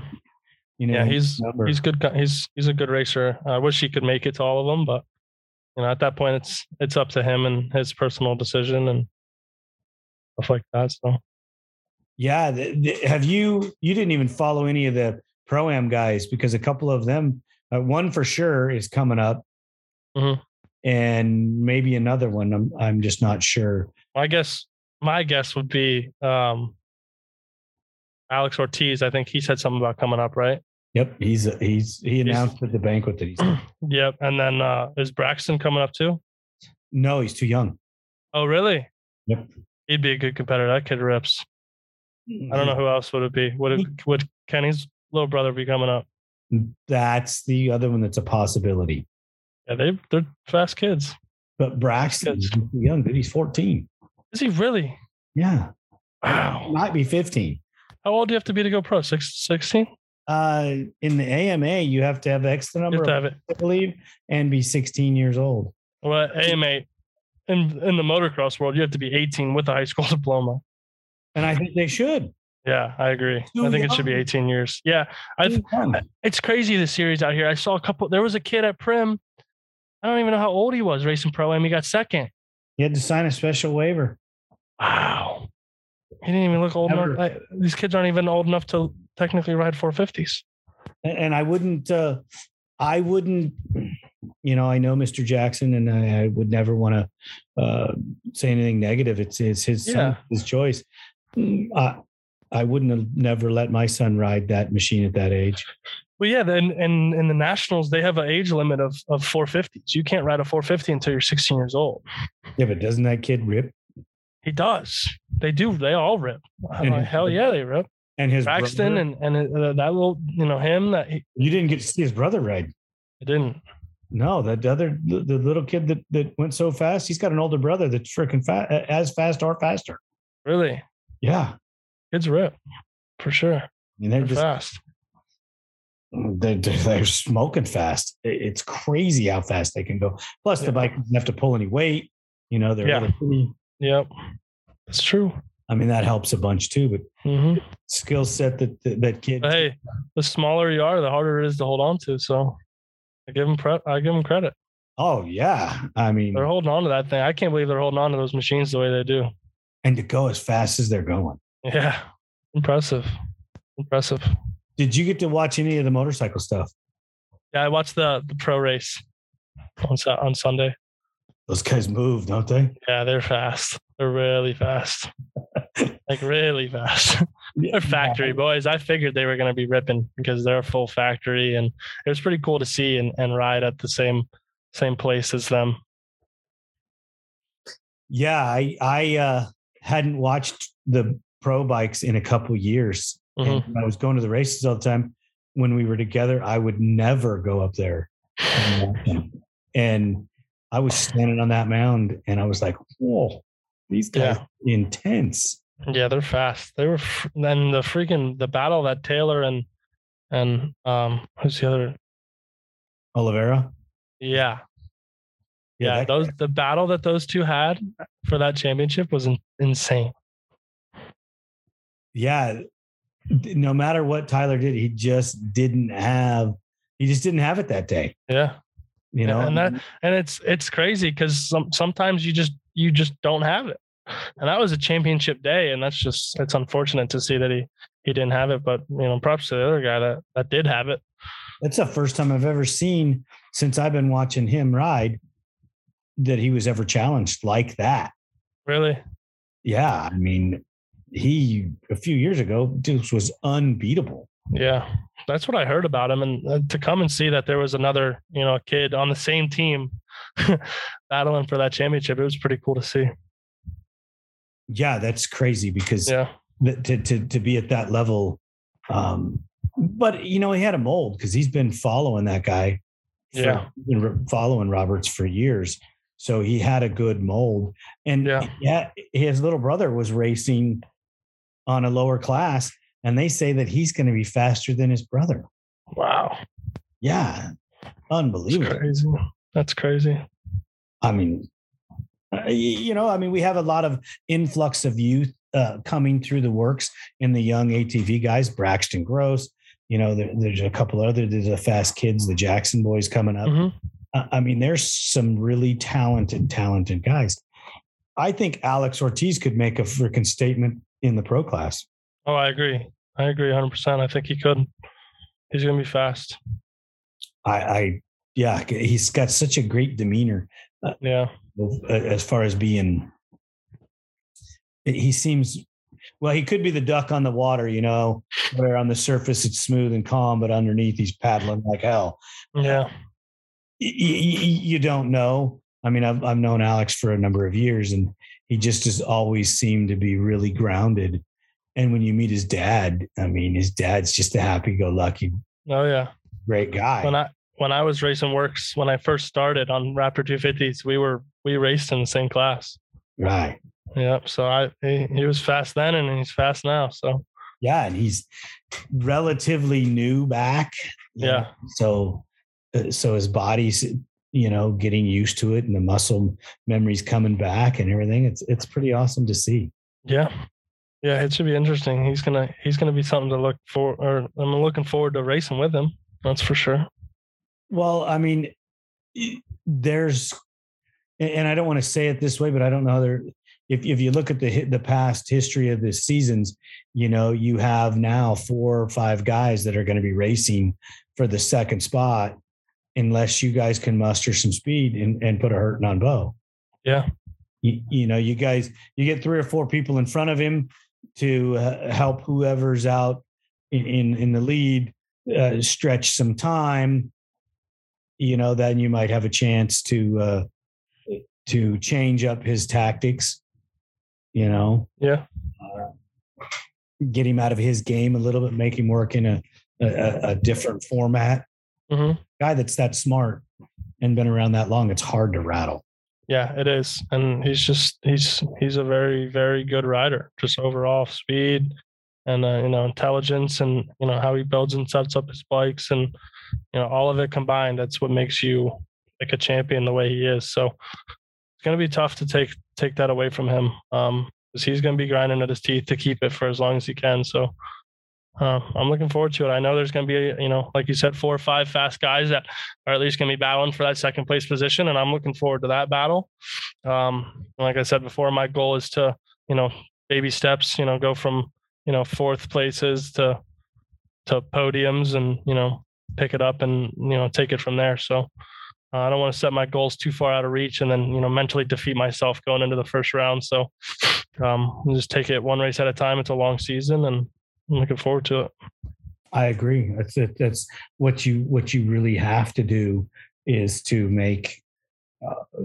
You know, yeah, he's number. he's good. He's he's a good racer. I wish he could make it to all of them, but you know, at that point, it's it's up to him and his personal decision and stuff like that. So, yeah, the, the, have you you didn't even follow any of the pro am guys because a couple of them uh, one for sure is coming up, mm-hmm. and maybe another one. I'm I'm just not sure. I guess my guess would be um, Alex Ortiz. I think he said something about coming up, right? Yep, he's he's he announced at the banquet that he's Yep. And then uh, is Braxton coming up too? no, he's too young. Oh, really? Yep. He'd be a good competitor. That kid rips. I don't know who else would it be. Would it, would Kenny's little brother be coming up? That's the other one that's a possibility. Yeah, they they're fast kids. But Braxton, Kids. he's too young, dude. He's 14. Is he really? Yeah, Wow. might be 15. How old do you have to be to go pro? Six, 16? Uh, in the AMA, you have to have X You number, of, have it. I believe, and be 16 years old. Well, AMA in in the motocross world, you have to be 18 with a high school diploma. And I think they should. Yeah, I agree. I think it should be 18 years. Yeah, I it's crazy the series out here. I saw a couple. There was a kid at Primm. I don't even know how old he was racing pro am. He got second. He had to sign a special waiver. Wow. He didn't even look old Never. enough. I, these kids aren't even old enough to technically ride 450s. And and I wouldn't, uh, I wouldn't, you know, I know Mr. Jackson and I, I would never want to uh, say anything negative. It's, it's his son, his choice. Mm, I, I wouldn't have never let my son ride that machine at that age. Well, yeah. Then and in the nationals, they have an age limit of of 450s. You can't ride a 450 until you're 16 years old. Yeah, but doesn't that kid rip? He does. They do. They all rip. Like, his- hell yeah, they rip. And his Braxton brother- and and uh, that little, you know, him that he, you didn't get to see his brother ride. he didn't. No, that other the, the little kid that that went so fast. He's got an older brother that's freaking fast, as fast or faster. Really, Yeah, kids rip for sure. and they're They're just fast. they're, they're smoking fast. It's crazy how fast they can go. Plus, Yeah. the bike doesn't have to pull any weight. You know, they're Yeah. really pretty. Yep, it's true. I mean, that helps a bunch too. But hmm skill set that that, that kid. Hey, the smaller you are, the harder it is to hold on to. So I give them prep. I give them credit. Oh yeah, I mean, They're holding on to that thing. I can't believe they're holding on to those machines the way they do. and to go as fast as they're going. Yeah, impressive, impressive. Did you get to watch any of the motorcycle stuff? Yeah, I watched the the pro race on on Sunday. Those guys move, don't they? Yeah, they're fast. They're really fast. like really fast. they're factory boys. I figured they were going to be ripping because they're a full factory, and it was pretty cool to see and, and ride at the same same place as them. Yeah, I I uh, hadn't watched the pro bikes in a couple years. Mhm. And I was going to the races all the time. When we were together, I would never go up there. and watch them. And I was standing on that mound, and I was like, "Whoa, these guys are intense." Yeah, they're fast. They were then the freaking the battle that Taylor and and um who's the other? Oliveira. Yeah, yeah. that- those the battle that those two had for that championship was in, insane. Yeah. No matter what Tyler did, he just didn't have. He just didn't have it that day. Yeah, You know, and that and it's it's crazy because some sometimes you just you just don't have it, and that was a championship day, and that's just it's unfortunate to see that he he didn't have it. But you know, props to the other guy that that did have it. That's the first time I've ever seen since I've been watching him ride that he was ever challenged like that. Really, Yeah, I mean, he a few years ago just was unbeatable. Yeah, that's what I heard about him, and uh, to come and see that there was another, you know, kid on the same team battling for that championship, it was pretty cool to see. Yeah, that's crazy because Yeah, to to to be at that level. Um, but you know, he had a mold because he's been following that guy. for- Yeah. been following Roberts for years. So he had a good mold, and Yeah. yeah, his little brother was racing on a lower class, and they say that he's going to be faster than his brother. wow, Yeah, that's unbelievable. crazy. That's crazy. I mean, uh, you know, I mean, we have a lot of influx of youth uh, coming through the WORCS in the young ATV guys. Braxton Gross, you know, there, there's a couple other there's the fast kids, the Jackson boys coming up. Mhm. I I mean, there's some really talented, talented guys. I think Alex Ortiz could make a freaking statement in the pro class. Oh, I agree. I agree 100. percent I think he could. He's gonna be fast. I, I, yeah, he's got such a great demeanor uh, Yeah, uh, as far as being. He seems well, he could be the duck on the water, you know, where on the surface it's smooth and calm, but underneath he's paddling like hell. Yeah. Y- y- y- you don't know. I mean, I've, I've known Alex for a number of years and he just has always seemed to be really grounded. And when you meet his dad, I mean, his dad's just a happy go lucky, Oh yeah. great guy. When I when I was racing WORCS when I first started on Raptor 250s, we were we raced in the same class. right. Yep. So I he, he was fast then and he's fast now. So Yeah. And he's relatively new back. Yeah. know, So, uh, so his body's, you know, getting used to it and the muscle memories coming back and everything. It's, it's pretty awesome to see. yeah. Yeah, it should be interesting. He's gonna he's gonna be something to look for or I'm looking forward to racing with him. That's for sure. Well, I mean, there's and I don't want to say it this way, but I don't know there. If if you look at the the past history of the seasons, you know, you have now four or five guys that are going to be racing for the second spot, unless you guys can muster some speed and, and put a hurting on Beau. Yeah. You, you know, you guys, you get three or four people in front of him to uh, help whoever's out in in, in the lead uh, stretch some time you know, then you might have a chance to uh, to change up his tactics. You know, Yeah. get him out of his game a little bit, make him work in a a, a different format. hmm Guy that's that smart and been around that long, it's hard to rattle. Yeah, it is. And he's just he's he's a very, very good rider, just overall speed and uh, you know, intelligence and you know, how he builds and sets up his bikes and you know, all of it combined, that's what makes you like a champion the way he is. So it's gonna be tough to take take that away from him. Um, because he's gonna be grinding at his teeth to keep it for as long as he can. So uh, I'm looking forward to it. I know there's going to be, you know, like you said, four or five fast guys that are at least going to be battling for that second place position, and I'm looking forward to that battle. Um, like I said before, my goal is to, you know, baby steps, you know, go from, you know, fourth places to to podiums, and you know, pick it up and you know take it from there. So. Uh, I don't want to set my goals too far out of reach and then, you know, mentally defeat myself going into the first round. So um, just take it one race at a time. It's a long season and I'm looking forward to it. I agree. That's it. That's what you what you really have to do is to make uh,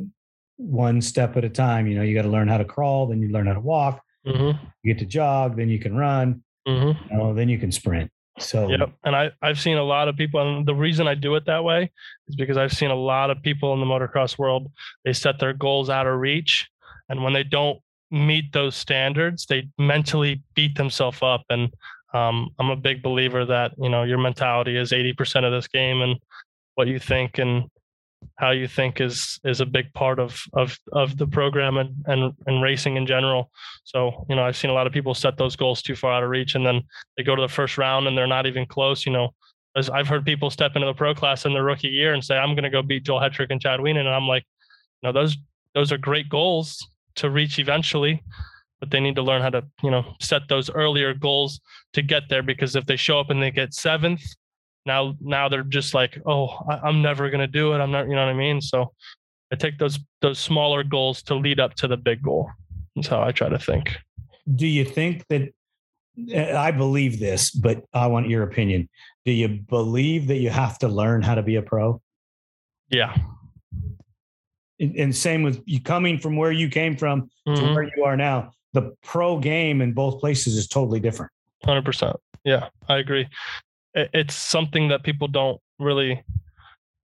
one step at a time. You know, you got to learn how to crawl, then you learn how to walk. Mm-hmm. You get to jog, then you can run. Mm-hmm. You know, then you can sprint. So Yep. And I, I've seen a lot of people, and the reason I do it that way is because I've seen a lot of people in the motocross world, they set their goals out of reach. And when they don't meet those standards, they mentally beat themselves up. And um, I'm a big believer that, you know, your mentality is 80% of this game and what you think and how you think is is a big part of of of the program and and, and racing in general. So, you know, I've seen a lot of people set those goals too far out of reach and then they go to the first round and they're not even close. You know, as I've heard people step into the pro class in their rookie year and say, I'm going to go beat Joel Hetrick and Chad Wienen. And I'm like, know, those, those are great goals to reach eventually, but they need to learn how to, you know, set those earlier goals to get there. Because if they show up and they get seventh, now, now they're just like, oh, I, I'm never going to do it. I'm not, you know what I mean? So I take those, those smaller goals to lead up to the big goal. That's how I try to think. do you think that eh, I believe this, but I want your opinion. Do you believe that you have to learn how to be a pro? Yeah. And same with you coming from where you came from to Mhm. where you are now. The pro game in both places is totally different. Hundred percent. Yeah, I agree. It's something that people don't really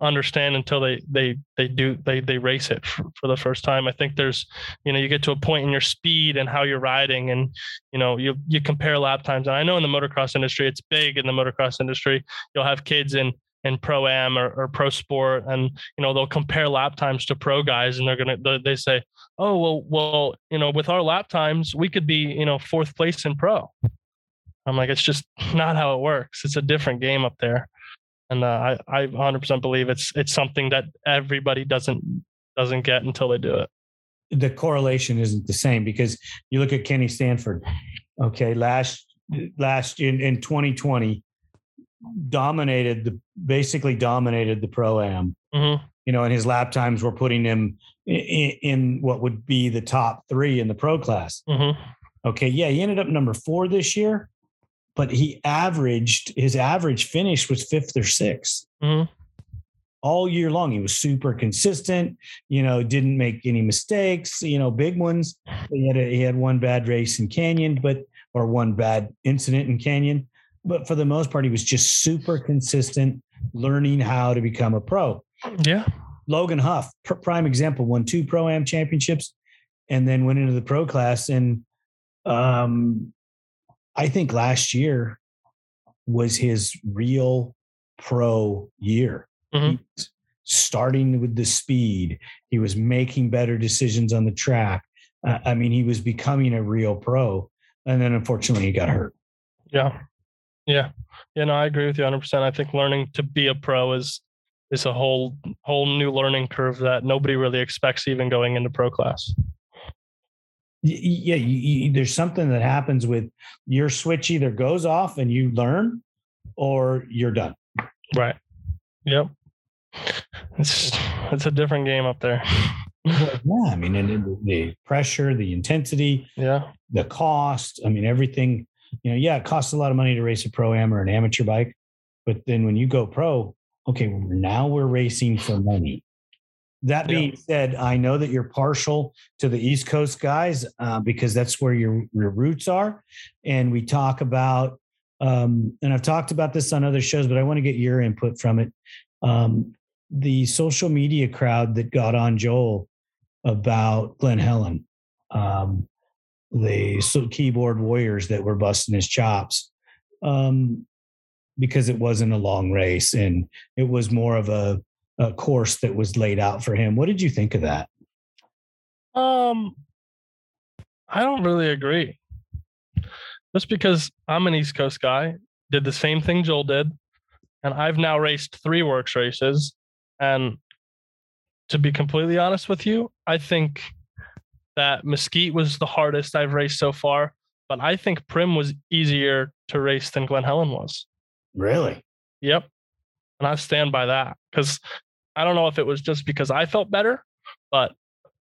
understand until they they they do they they race it for, for the first time. I think there's you know you get to a point in your speed and how you're riding, and you know you you compare lap times. And I know in the motocross industry, it's big in the motocross industry. You'll have kids in in pro am or, or pro sport, and you know they'll compare lap times to pro guys, and they're gonna they, say, oh well well you know with our lap times we could be you know fourth place in pro. I'm like, it's just not how it works. It's a different game up there, and uh, I I 100% believe it's it's something that everybody doesn't doesn't get until they do it. The correlation isn't the same because you look at Kenny Stanford. Okay, last last in, in 2020 dominated the basically dominated the pro am. Mm-hmm. You know, and his lap times were putting him in, in what would be the top three in the pro class. Mm-hmm. Okay, yeah, he ended up number four this year, but he averaged his average finish was fifth or 6th Mhm. all year long. He was super consistent. You know, didn't make any mistakes. You know, big ones. He had a, he had one bad race in Canyon, but or one bad incident in Canyon, but for the most part, he was just super consistent, learning how to become a pro. Yeah. Logan Huff, pr- prime example, won two pro am championships, and then went into the pro class. And um, I think last year was his real pro year. Mhm. He starting with the speed, he was making better decisions on the track. Uh, I mean, he was becoming a real pro. And then unfortunately, he got hurt. Yeah. Yeah. Yeah. No, I agree with you 100%. I think learning to be a pro is is a whole whole new learning curve that nobody really expects even going into pro class. Yeah you, you, there's something that happens with your switch either goes off and you learn or you're done Right. Yep. It's it's a different game up there. Yeah i mean and and the pressure the intensity Yeah. the cost i mean everything you know yeah it costs a lot of money to race a pro am or an amateur bike but then when you go pro okay well, now we're racing for money that Yeah. being said i know that you're partial to the east coast guys uh, because that's where your, your roots are and we talk about um, and i've talked about this on other shows but i want to get your input from it um, the social media crowd that got on joel about Glen Helen um, the keyboard warriors that were busting his chops um, because it wasn't a long race and it was more of a, a course that was laid out for him. What did you think of that? Um, I don't really agree. Just because I'm an East Coast guy, did the same thing Joel did, and I've now raced three WORCS races. And to be completely honest with you, I think that Mesquite was the hardest I've raced so far, but I think Primm was easier to race than Glen Helen was. Really? Yep. And I stand by that because I don't know if it was just because I felt better, but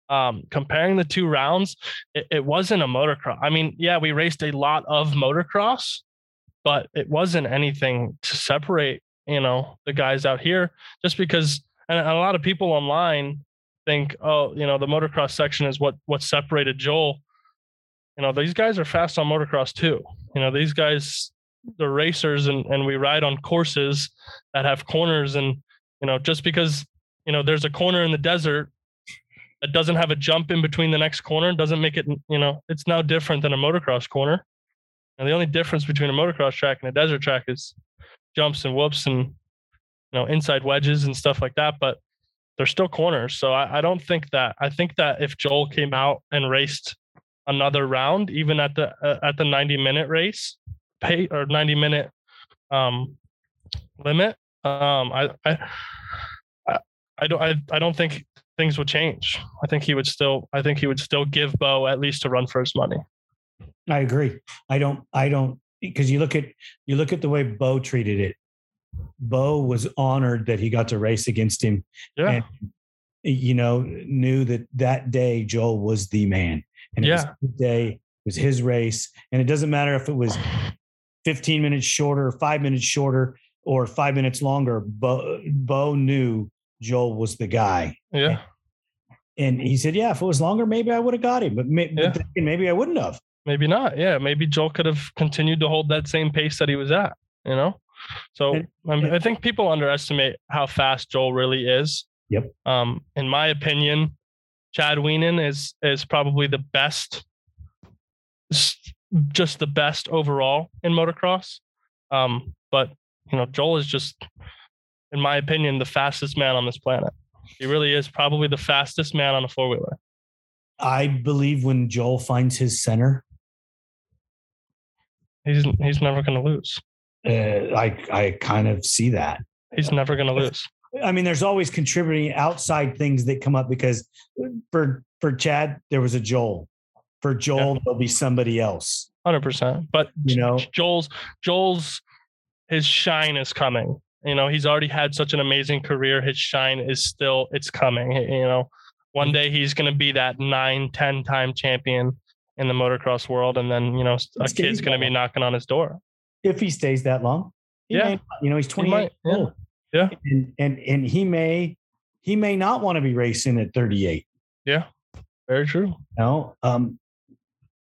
um, comparing the two rounds, it, it wasn't a motocross. I mean, yeah, we raced a lot of motocross, but it wasn't anything to separate, you know, the guys out here just because, and a lot of people online think, oh, you know, the motocross section is what what separated Joel. You know, these guys are fast on motocross too. You know, these guys they're racers and, and we ride on courses that have corners and you know just because you know there's a corner in the desert that doesn't have a jump in between the next corner doesn't make it you know it's now different than a motocross corner and the only difference between a motocross track and a desert track is jumps and whoops and you know inside wedges and stuff like that but they're still corners so I, I don't think that i think that if joel came out and raced another round even at the uh, at the 90 minute race pay or 90 minute um limit um i i I- don't I, I don't think things would change i think he would still i think he would still give Beau at least a run for his money I agree. I don't, I don't, because you look at, you look at the way Beau treated it. Beau was honored that he got to race against him. yeah And, you know, knew that that day Joel was the man. And it was Yeah. his day, it was his race. And it doesn't matter if it was 15 minutes shorter, five minutes shorter, or five minutes longer. Beau, Beau knew Joel was the guy. yeah And he said, Yeah, if it was longer, maybe I would have got him, but, may, Yeah. but maybe I wouldn't have. maybe not yeah maybe joel could have continued to hold that same pace that he was at you know so And- I, think people underestimate how fast joel really is. Yep. um in my opinion chad Wienen is is probably the best just the best overall in motocross. Um but you know joel is just in my opinion the fastest man on this planet. He really is probably the fastest man on a four-wheeler. I believe when Joel finds his center, he's he's never going to lose uh, I I kind of see that. he's never going to lose I mean, there's always contributing outside things that come up because for for Chad there was a Joel. For Joel, there'll be somebody else. Hundred percent. But You know, Joel's Joel's his shine is coming. You know, he's already had such an amazing career. His shine is still it's coming. You know, one day he's gonna be that nine, 10 time champion. in the motocross world, and then you know a Let's kid's going to be knocking on his door. If he stays that long. He Yeah. may- you know, he's 28 might, yeah. Yeah. And, and, and he may, he may not want to be racing at 38. Yeah, very true. No, um,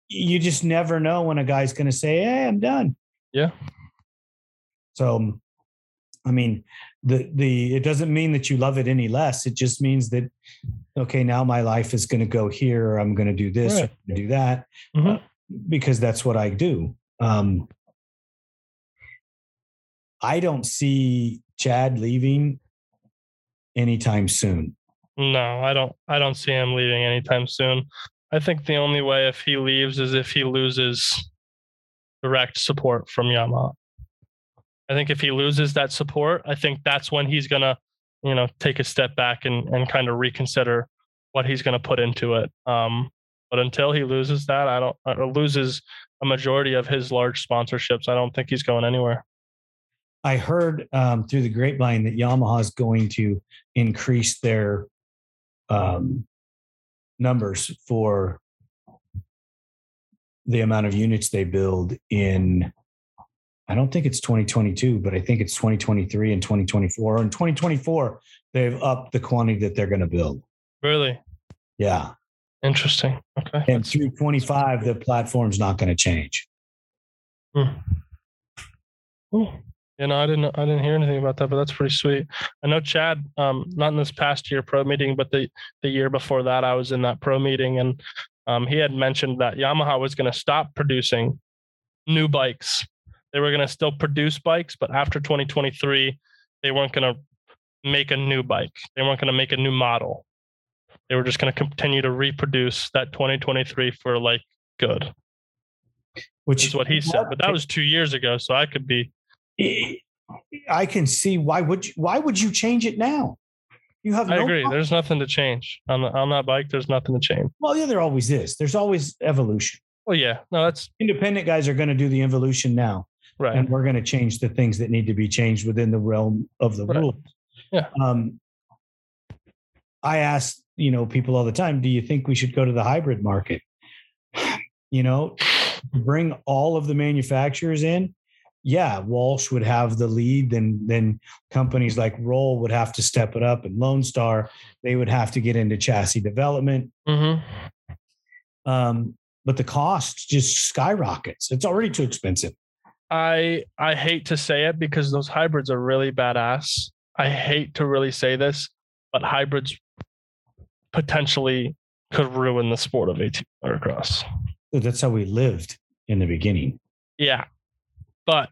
you just never know when a guy's going to say, Hey, I'm done. Yeah. So, I mean, the, the, it doesn't mean that you love it any less. It just means that, okay, now my life is going to go here, or I'm going to do this, or Right. Do that, Mhm. uh, because that's what I do. Um, I don't see Chad leaving anytime soon. No, I don't. I don't see him leaving anytime soon. I think the only way if he leaves is if he loses direct support from Yamaha. I think if he loses that support, I think that's when he's gonna, you know, take a step back and and kind of reconsider what he's gonna put into it. Um, but until he loses that, I don't uh, loses a majority of his large sponsorships. I don't think he's going anywhere. I heard um, through the grapevine that Yamaha is going to increase their um, numbers for the amount of units they build in. I don't think it's 2022, but I think it's 2023 and 2024. In 2024, they've upped the quantity that they're going to build. Really Yeah, interesting. Okay. and through 25, the platform's not going to change. Cool. You know, I didn't I didn't hear anything about that, but that's pretty sweet. I know Chad, um, not in this past year pro meeting, but the the year before that, I was in that pro meeting, and um, he had mentioned that Yamaha was going to stop producing new bikes. They were going to still produce bikes, but after 2023, they weren't going to make a new bike. They weren't going to make a new model. They were just going to continue to reproduce that 2023 for like good. Which Is what he said, but that was two years ago, so I could be I can see why would you, why would you change it now? You have I no agree. There's nothing to change on the, on that bike. There's nothing to change. Well, yeah, there always is. There's always evolution. Well, yeah, no, that's Independent guys are going to do the evolution now, right. and we're going to change the things that need to be changed within the realm of the Right. rules. Yeah. Um, I ask, you know, people all the time, do you think we should go to the hybrid market? You know, bring all of the manufacturers in. Yeah, Walsh would have the lead, then then companies like Roll would have to step it up, and Lone Star they would have to get into chassis development. hmm Um, but the cost just skyrockets. It's already too expensive. I I hate to say it because those hybrids are really badass. I hate to really say this, but hybrids potentially could ruin the sport of AT motocross. That's how we lived in the beginning. Yeah. But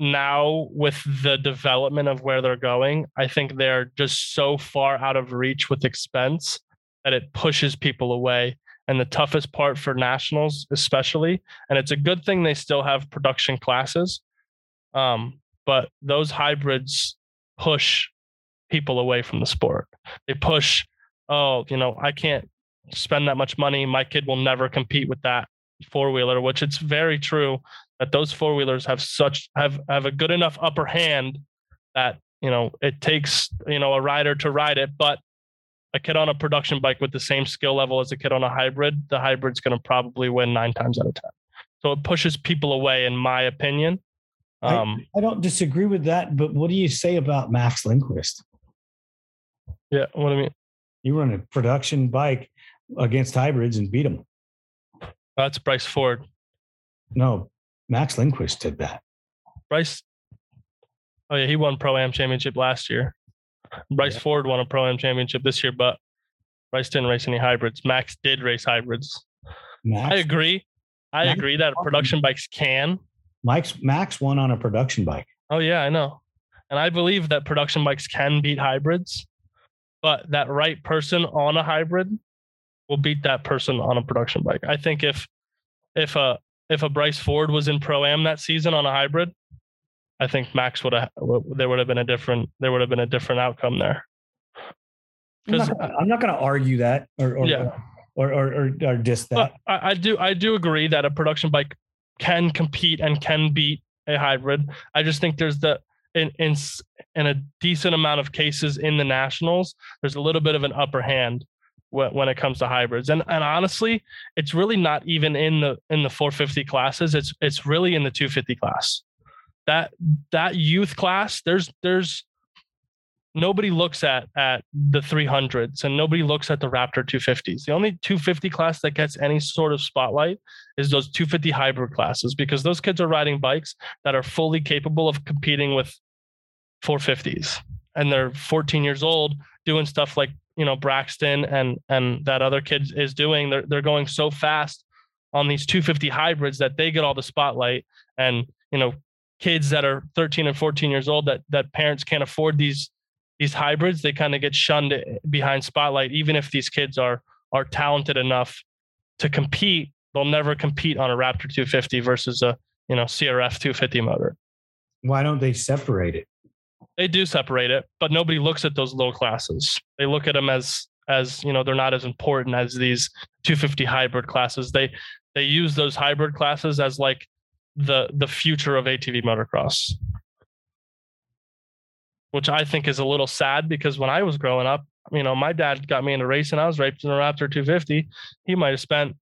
now with the development of where they're going, I think they're just so far out of reach with expense that it pushes people away. And the toughest part for nationals, especially, and it's a good thing they still have production classes. Um, but those hybrids push people away from the sport. They push, oh, you know, I can't spend that much money. My kid will never compete with that four wheeler, which it's very true that those four wheelers have such have have a good enough upper hand that you know it takes you know a rider to ride it, but a kid on a production bike with the same skill level as a kid on a hybrid, the hybrid's going to probably win nine times out of ten. So it pushes people away, in my opinion. I- Um, I, don't disagree with that, but what do you say about Max Lindquist? yeah, what do I mean? You run a production bike against hybrids and beat them. That's Bryce Ford. No, Max Lindquist did that. Bryce. Oh yeah, he won pro am championship last year. Bryce Yeah. Ford won a pro am championship this year, but Bryce didn't race any hybrids. Max did race hybrids. Max, I agree. I Max agree that production bikes can. Max, Max won on a production bike. Oh yeah, I know. And I believe that production bikes can beat hybrids, but that right person on a hybrid will beat that person on a production bike. I think if if a if a Bryce Ford was in pro am that season on a hybrid, I think Max would have there would have been a different there would have been a different outcome there. I'm not, 'Cause- gonna- I'm not going to argue that or or, Yeah. or, or, or, or diss that. I, I do I do agree that a production bike can compete and can beat a hybrid. I just think there's the in in in a decent amount of cases in the nationals, there's a little bit of an upper hand when, it comes to hybrids. And and honestly, it's really not even in the in the 450 classes. It's it's really in the 250 class. That that youth class, there's there's nobody looks at at the 300s and nobody looks at the Raptor 250s. The only 250 class that gets any sort of spotlight is those 250 hybrid classes because those kids are riding bikes that are fully capable of competing with 450s and they're 14 years old doing stuff like you know Braxton and and that other kid is doing they're they're going so fast on these 250 hybrids that they get all the spotlight and you know kids that are 13 and 14 years old that that parents can't afford these these hybrids they kind of get shunned eh, behind spotlight. Even if these kids are are talented enough to compete they'll never compete on a raptor 250 versus a you know crf 250 motor. Why don't they separate it they do separate it but nobody looks at those low classes they look at them as as you know they're not as important as these 250 hybrid classes they they use those hybrid classes as like the the future of atv motocross which I think is a little sad because when I was growing up, you know, my dad got me into racing. I was racing a Raptor 250. He might have spent,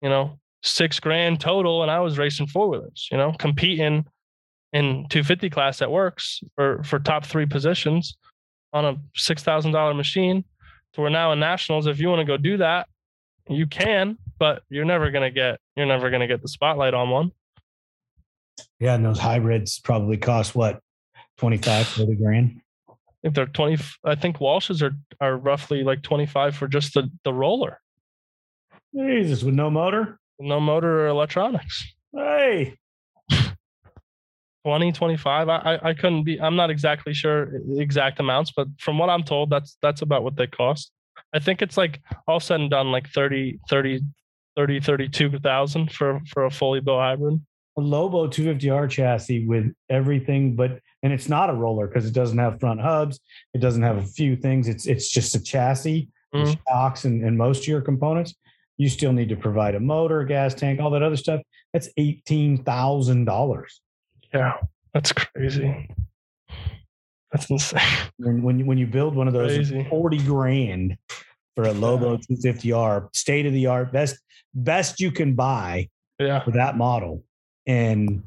you know, six grand total, and I was racing four wheelers. You know, competing in 250 class that WORCS for for top three positions on a six thousand dollar machine. So we're now in nationals. If you want to go do that, you can, but you're never gonna get you're never gonna get the spotlight on one. Yeah, and those hybrids probably cost what 25, 30 grand. I think they're 20. I think Walsh's are, are roughly like 25 for just the, the roller. Jesus, with no motor? No motor or electronics. Hey. 20, 25. I, I, couldn't be, I'm not exactly sure exact amounts, but from what I'm told, that's, that's about what they cost. I think it's like all said and done, like 30, 30, 30, 32,000 for, for a fully built hybrid. A Lobo 250R chassis with everything but and it's not a roller because it doesn't have front hubs. It doesn't have a few things. It's it's just a chassis, mm-hmm. shocks, and, and most of your components. You still need to provide a motor, gas tank, all that other stuff. That's eighteen thousand dollars. Yeah, that's crazy. That's insane. When when you, when you build one of those, crazy. forty grand for a Lobo 250R, state of the art, best best you can buy yeah. for that model, and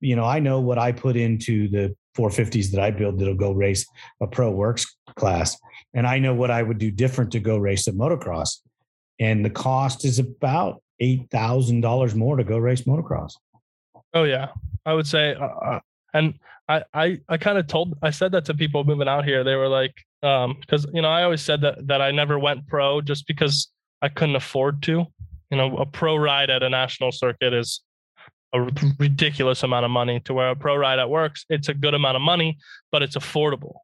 you know, I know what I put into the 450s that I build that'll go race a pro WORCS class. And I know what I would do different to go race a motocross. And the cost is about $8,000 more to go race motocross. Oh yeah. I would say, uh, uh and I, I, I kind of told, I said that to people moving out here. They were like, um, cause you know, I always said that, that I never went pro just because I couldn't afford to, you know, a pro ride at a national circuit is a ridiculous amount of money to where a pro ride at WORCS, it's a good amount of money, but it's affordable.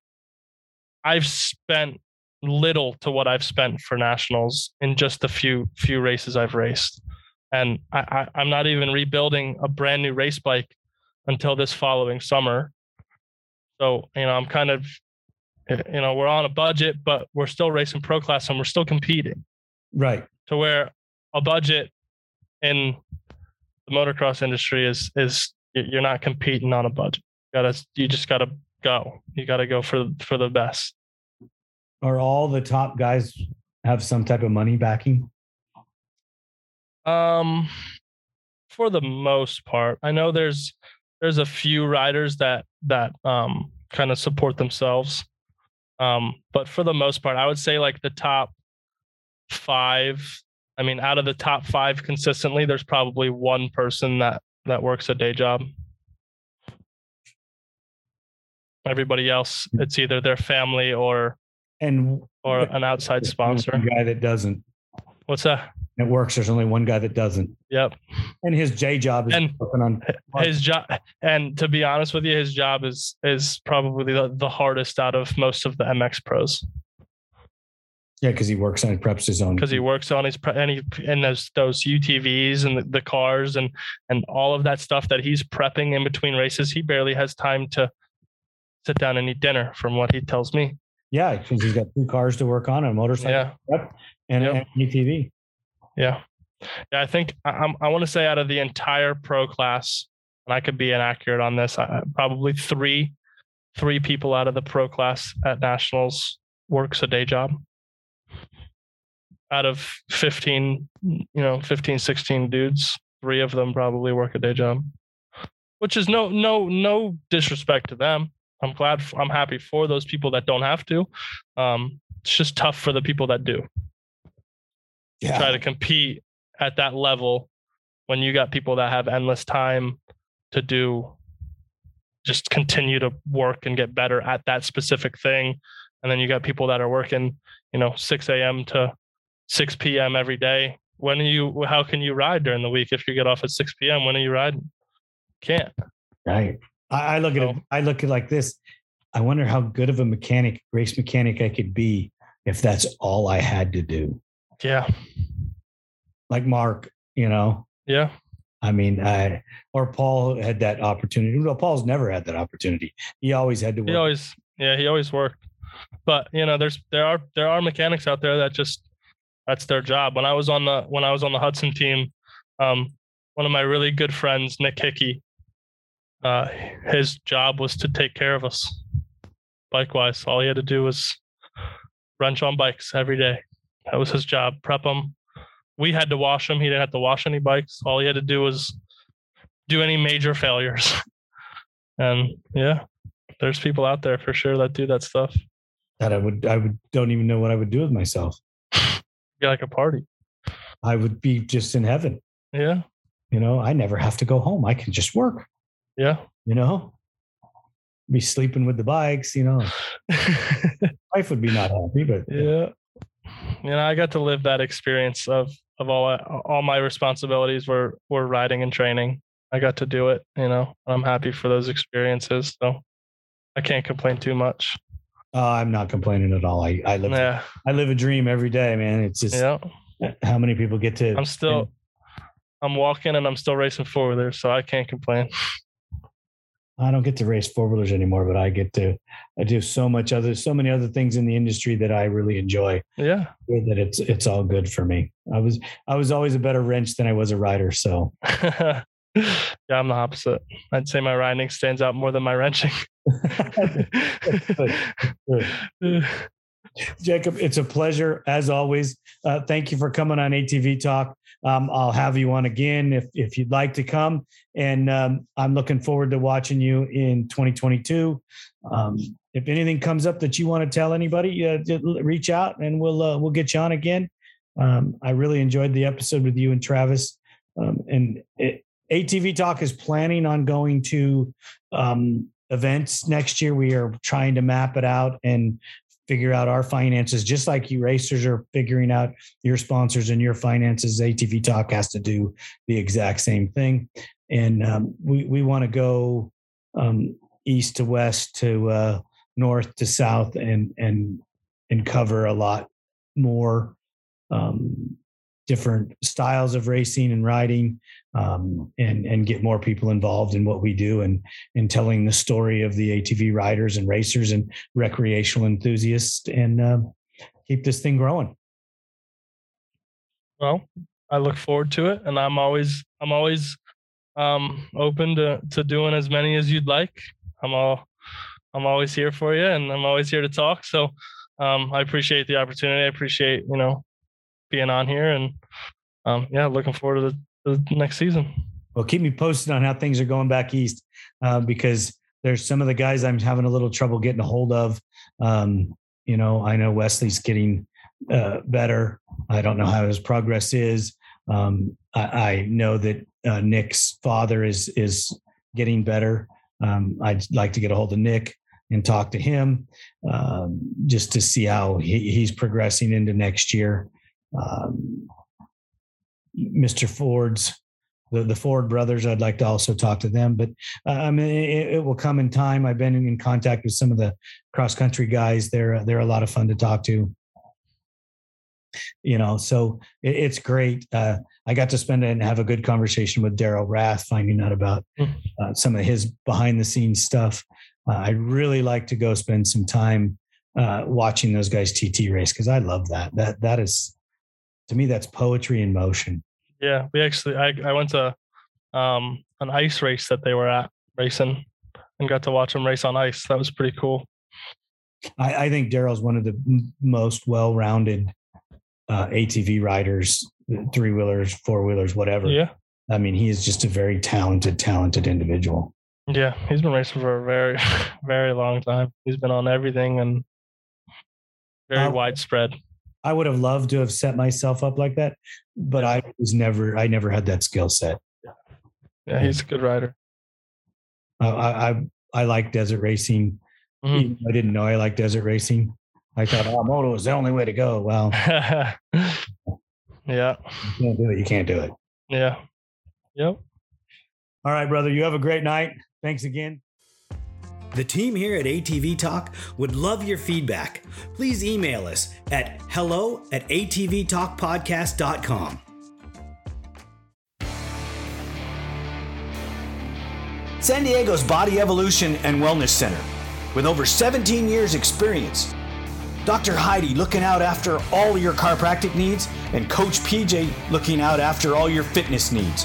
I've spent little to what I've spent for nationals in just the few few races I've raced. And I, I, am not even rebuilding a brand new race bike until this following summer. So, you know, I'm kind of, eh, you know, we're on a budget, but we're still racing pro class and we're still competing. Right. To where a budget in the motocross industry is is you're not competing on a budget. You gotta you just gotta go. You gotta go for for the best. Are all the top guys have some type of money backing? Um, for the most part, I know there's there's a few riders that that um kind of support themselves. Um, but for the most part, I would say like the top five I mean, out of the top five consistently, there's probably one person that that works a day job. Everybody else, it's either their family or and or an outside sponsor. guy that doesn't. What's that? It works. There's only one guy that doesn't. Yep. And his J job is and working on his job. And to be honest with you, his job is is probably the, the hardest out of most of the MX pros. Yeah, because he works on preps his own. Because he works on his pre- and he and those those UTVs and the, the cars and and all of that stuff that he's prepping in between races. He barely has time to sit down and eat dinner, from what he tells me. Yeah, because he's got two cars to work on, a motorcycle yeah. and yep. an UTV. Yeah, yeah. I think I, I want to say out of the entire pro class, and I could be inaccurate on this, I, probably three three people out of the pro class at nationals works a day job. out of 15, you know, 15, 16 dudes, three of them probably work a day job, which is no, no, no disrespect to them. I'm glad, I'm happy for those people that don't have to. Um, it's just tough for the people that do. Yeah. Try to compete at that level when you got people that have endless time to do just continue to work and get better at that specific thing and then you got people that are working you know 6 a.m to 6 p.m every day when are you how can you ride during the week if you get off at 6 p.m when are you riding can't Right. I, I look at it. I look at it like this. I wonder how good of a mechanic, race mechanic, I could be if that's all I had to do. yeah Like Mark, you know. yeah I mean, I or Paul had that opportunity. Well, Paul's never had that opportunity. He always had to work. he always yeah he always worked but you know there's there are there are mechanics out there that just that's their job when i was on the when i was on the hudson team um one of my really good friends nick hickey uh his job was to take care of us bike wise all he had to do was wrench on bikes every day that was his job prep them we had to wash them he didn't have to wash any bikes all he had to do was do any major failures and yeah there's people out there for sure that do that stuff. that I would, I would, don't even know what I would do with myself. Be like a party. I would be just in heaven. Yeah. You know, I never have to go home. I can just work. Yeah. You know, be sleeping with the bikes. You know, wife would be not happy, but yeah. You know, I got to live that experience of of all all my responsibilities were were riding and training. I got to do it, you know. I'm happy for those experiences. So I can't complain too much. uh, I'm not complaining at all. I, I live, Yeah. I live a dream every day, man. It's just Yeah. how many people get to. I'm still I'm walking and I'm still racing forward there, so I can't complain. I don't get to race four wheelers anymore, but I get to. I do so much other, so many other things in the industry that I really enjoy. Yeah. That it's it's all good for me. I was I was always a better wrench than I was a rider. So yeah, I'm the opposite. I'd say my riding stands out more than my wrenching. Jacob, it's a pleasure as always. Uh, thank you for coming on ATV Talk. Um, I'll have you on again if if you'd like to come, and um, I'm looking forward to watching you in 2022. Um, if anything comes up that you want to tell anybody, uh, reach out and we'll uh, we'll get you on again. Um, I really enjoyed the episode with you and Travis, um, and it, ATV Talk is planning on going to um, events next year. We are trying to map it out and figure out our finances, just like you racers are figuring out your sponsors and your finances. ATV Talk has to do the exact same thing, and um, we we want to go um, east to west to uh, north to south and and and cover a lot more um, different styles of racing and riding um, and and get more people involved in what we do and and telling the story of the ATV riders and racers and recreational enthusiasts and uh, keep this thing growing. well, I look forward to it, and I'm always I'm always um, open to to doing as many as you'd like. I'm all I'm always here for you, and I'm always here to talk. So um, I appreciate the opportunity. I appreciate you know being on here, and um, yeah, looking forward to the, the next season. Well, keep me posted on how things are going back east uh, because there's some of the guys I'm having a little trouble getting a hold of. Um, you know, I know Wesley's getting uh, better. I don't know how his progress is. Um, I, I know that uh, Nick's father is is getting better. Um, I'd like to get a hold of Nick and talk to him um, just to see how he, he's progressing into next year. Um, Mr. Ford's the, the Ford brothers. I'd like to also talk to them, but uh, I mean, it, it will come in time. I've been in contact with some of the cross country guys. They're they're a lot of fun to talk to. You know, so it, it's great. Uh, I got to spend and have a good conversation with Daryl Rath, finding out about uh, some of his behind the scenes stuff. Uh, I'd really like to go spend some time uh, watching those guys TT race because I love that. That that is to me that's poetry in motion. Yeah, we actually I I went to um, an ice race that they were at racing and got to watch them race on ice. That was pretty cool. I, I think Daryl's one of the m- most well-rounded uh, ATV riders, three wheelers, four wheelers, whatever. Yeah. I mean, he is just a very talented, talented individual. Yeah. He's been racing for a very, very long time. He's been on everything and very Uh, widespread. I would have loved to have set myself up like that, but I was never, I never had that skill set. Yeah. He's a good rider. Uh, I, I, I like desert racing. Mhm. I didn't know I liked desert racing. I thought, oh, moto is the only way to go. Well, yeah. you can't do it. You can't do it. Yeah. Yep. All right, brother. You have a great night. Thanks again. The team here at ATV Talk would love your feedback. Please email us at hello at atvtalkpodcast.com. San Diego's Body Evolution and Wellness Center, with over 17 years' experience. Dr. Heidi looking out after all your chiropractic needs, and Coach PJ looking out after all your fitness needs.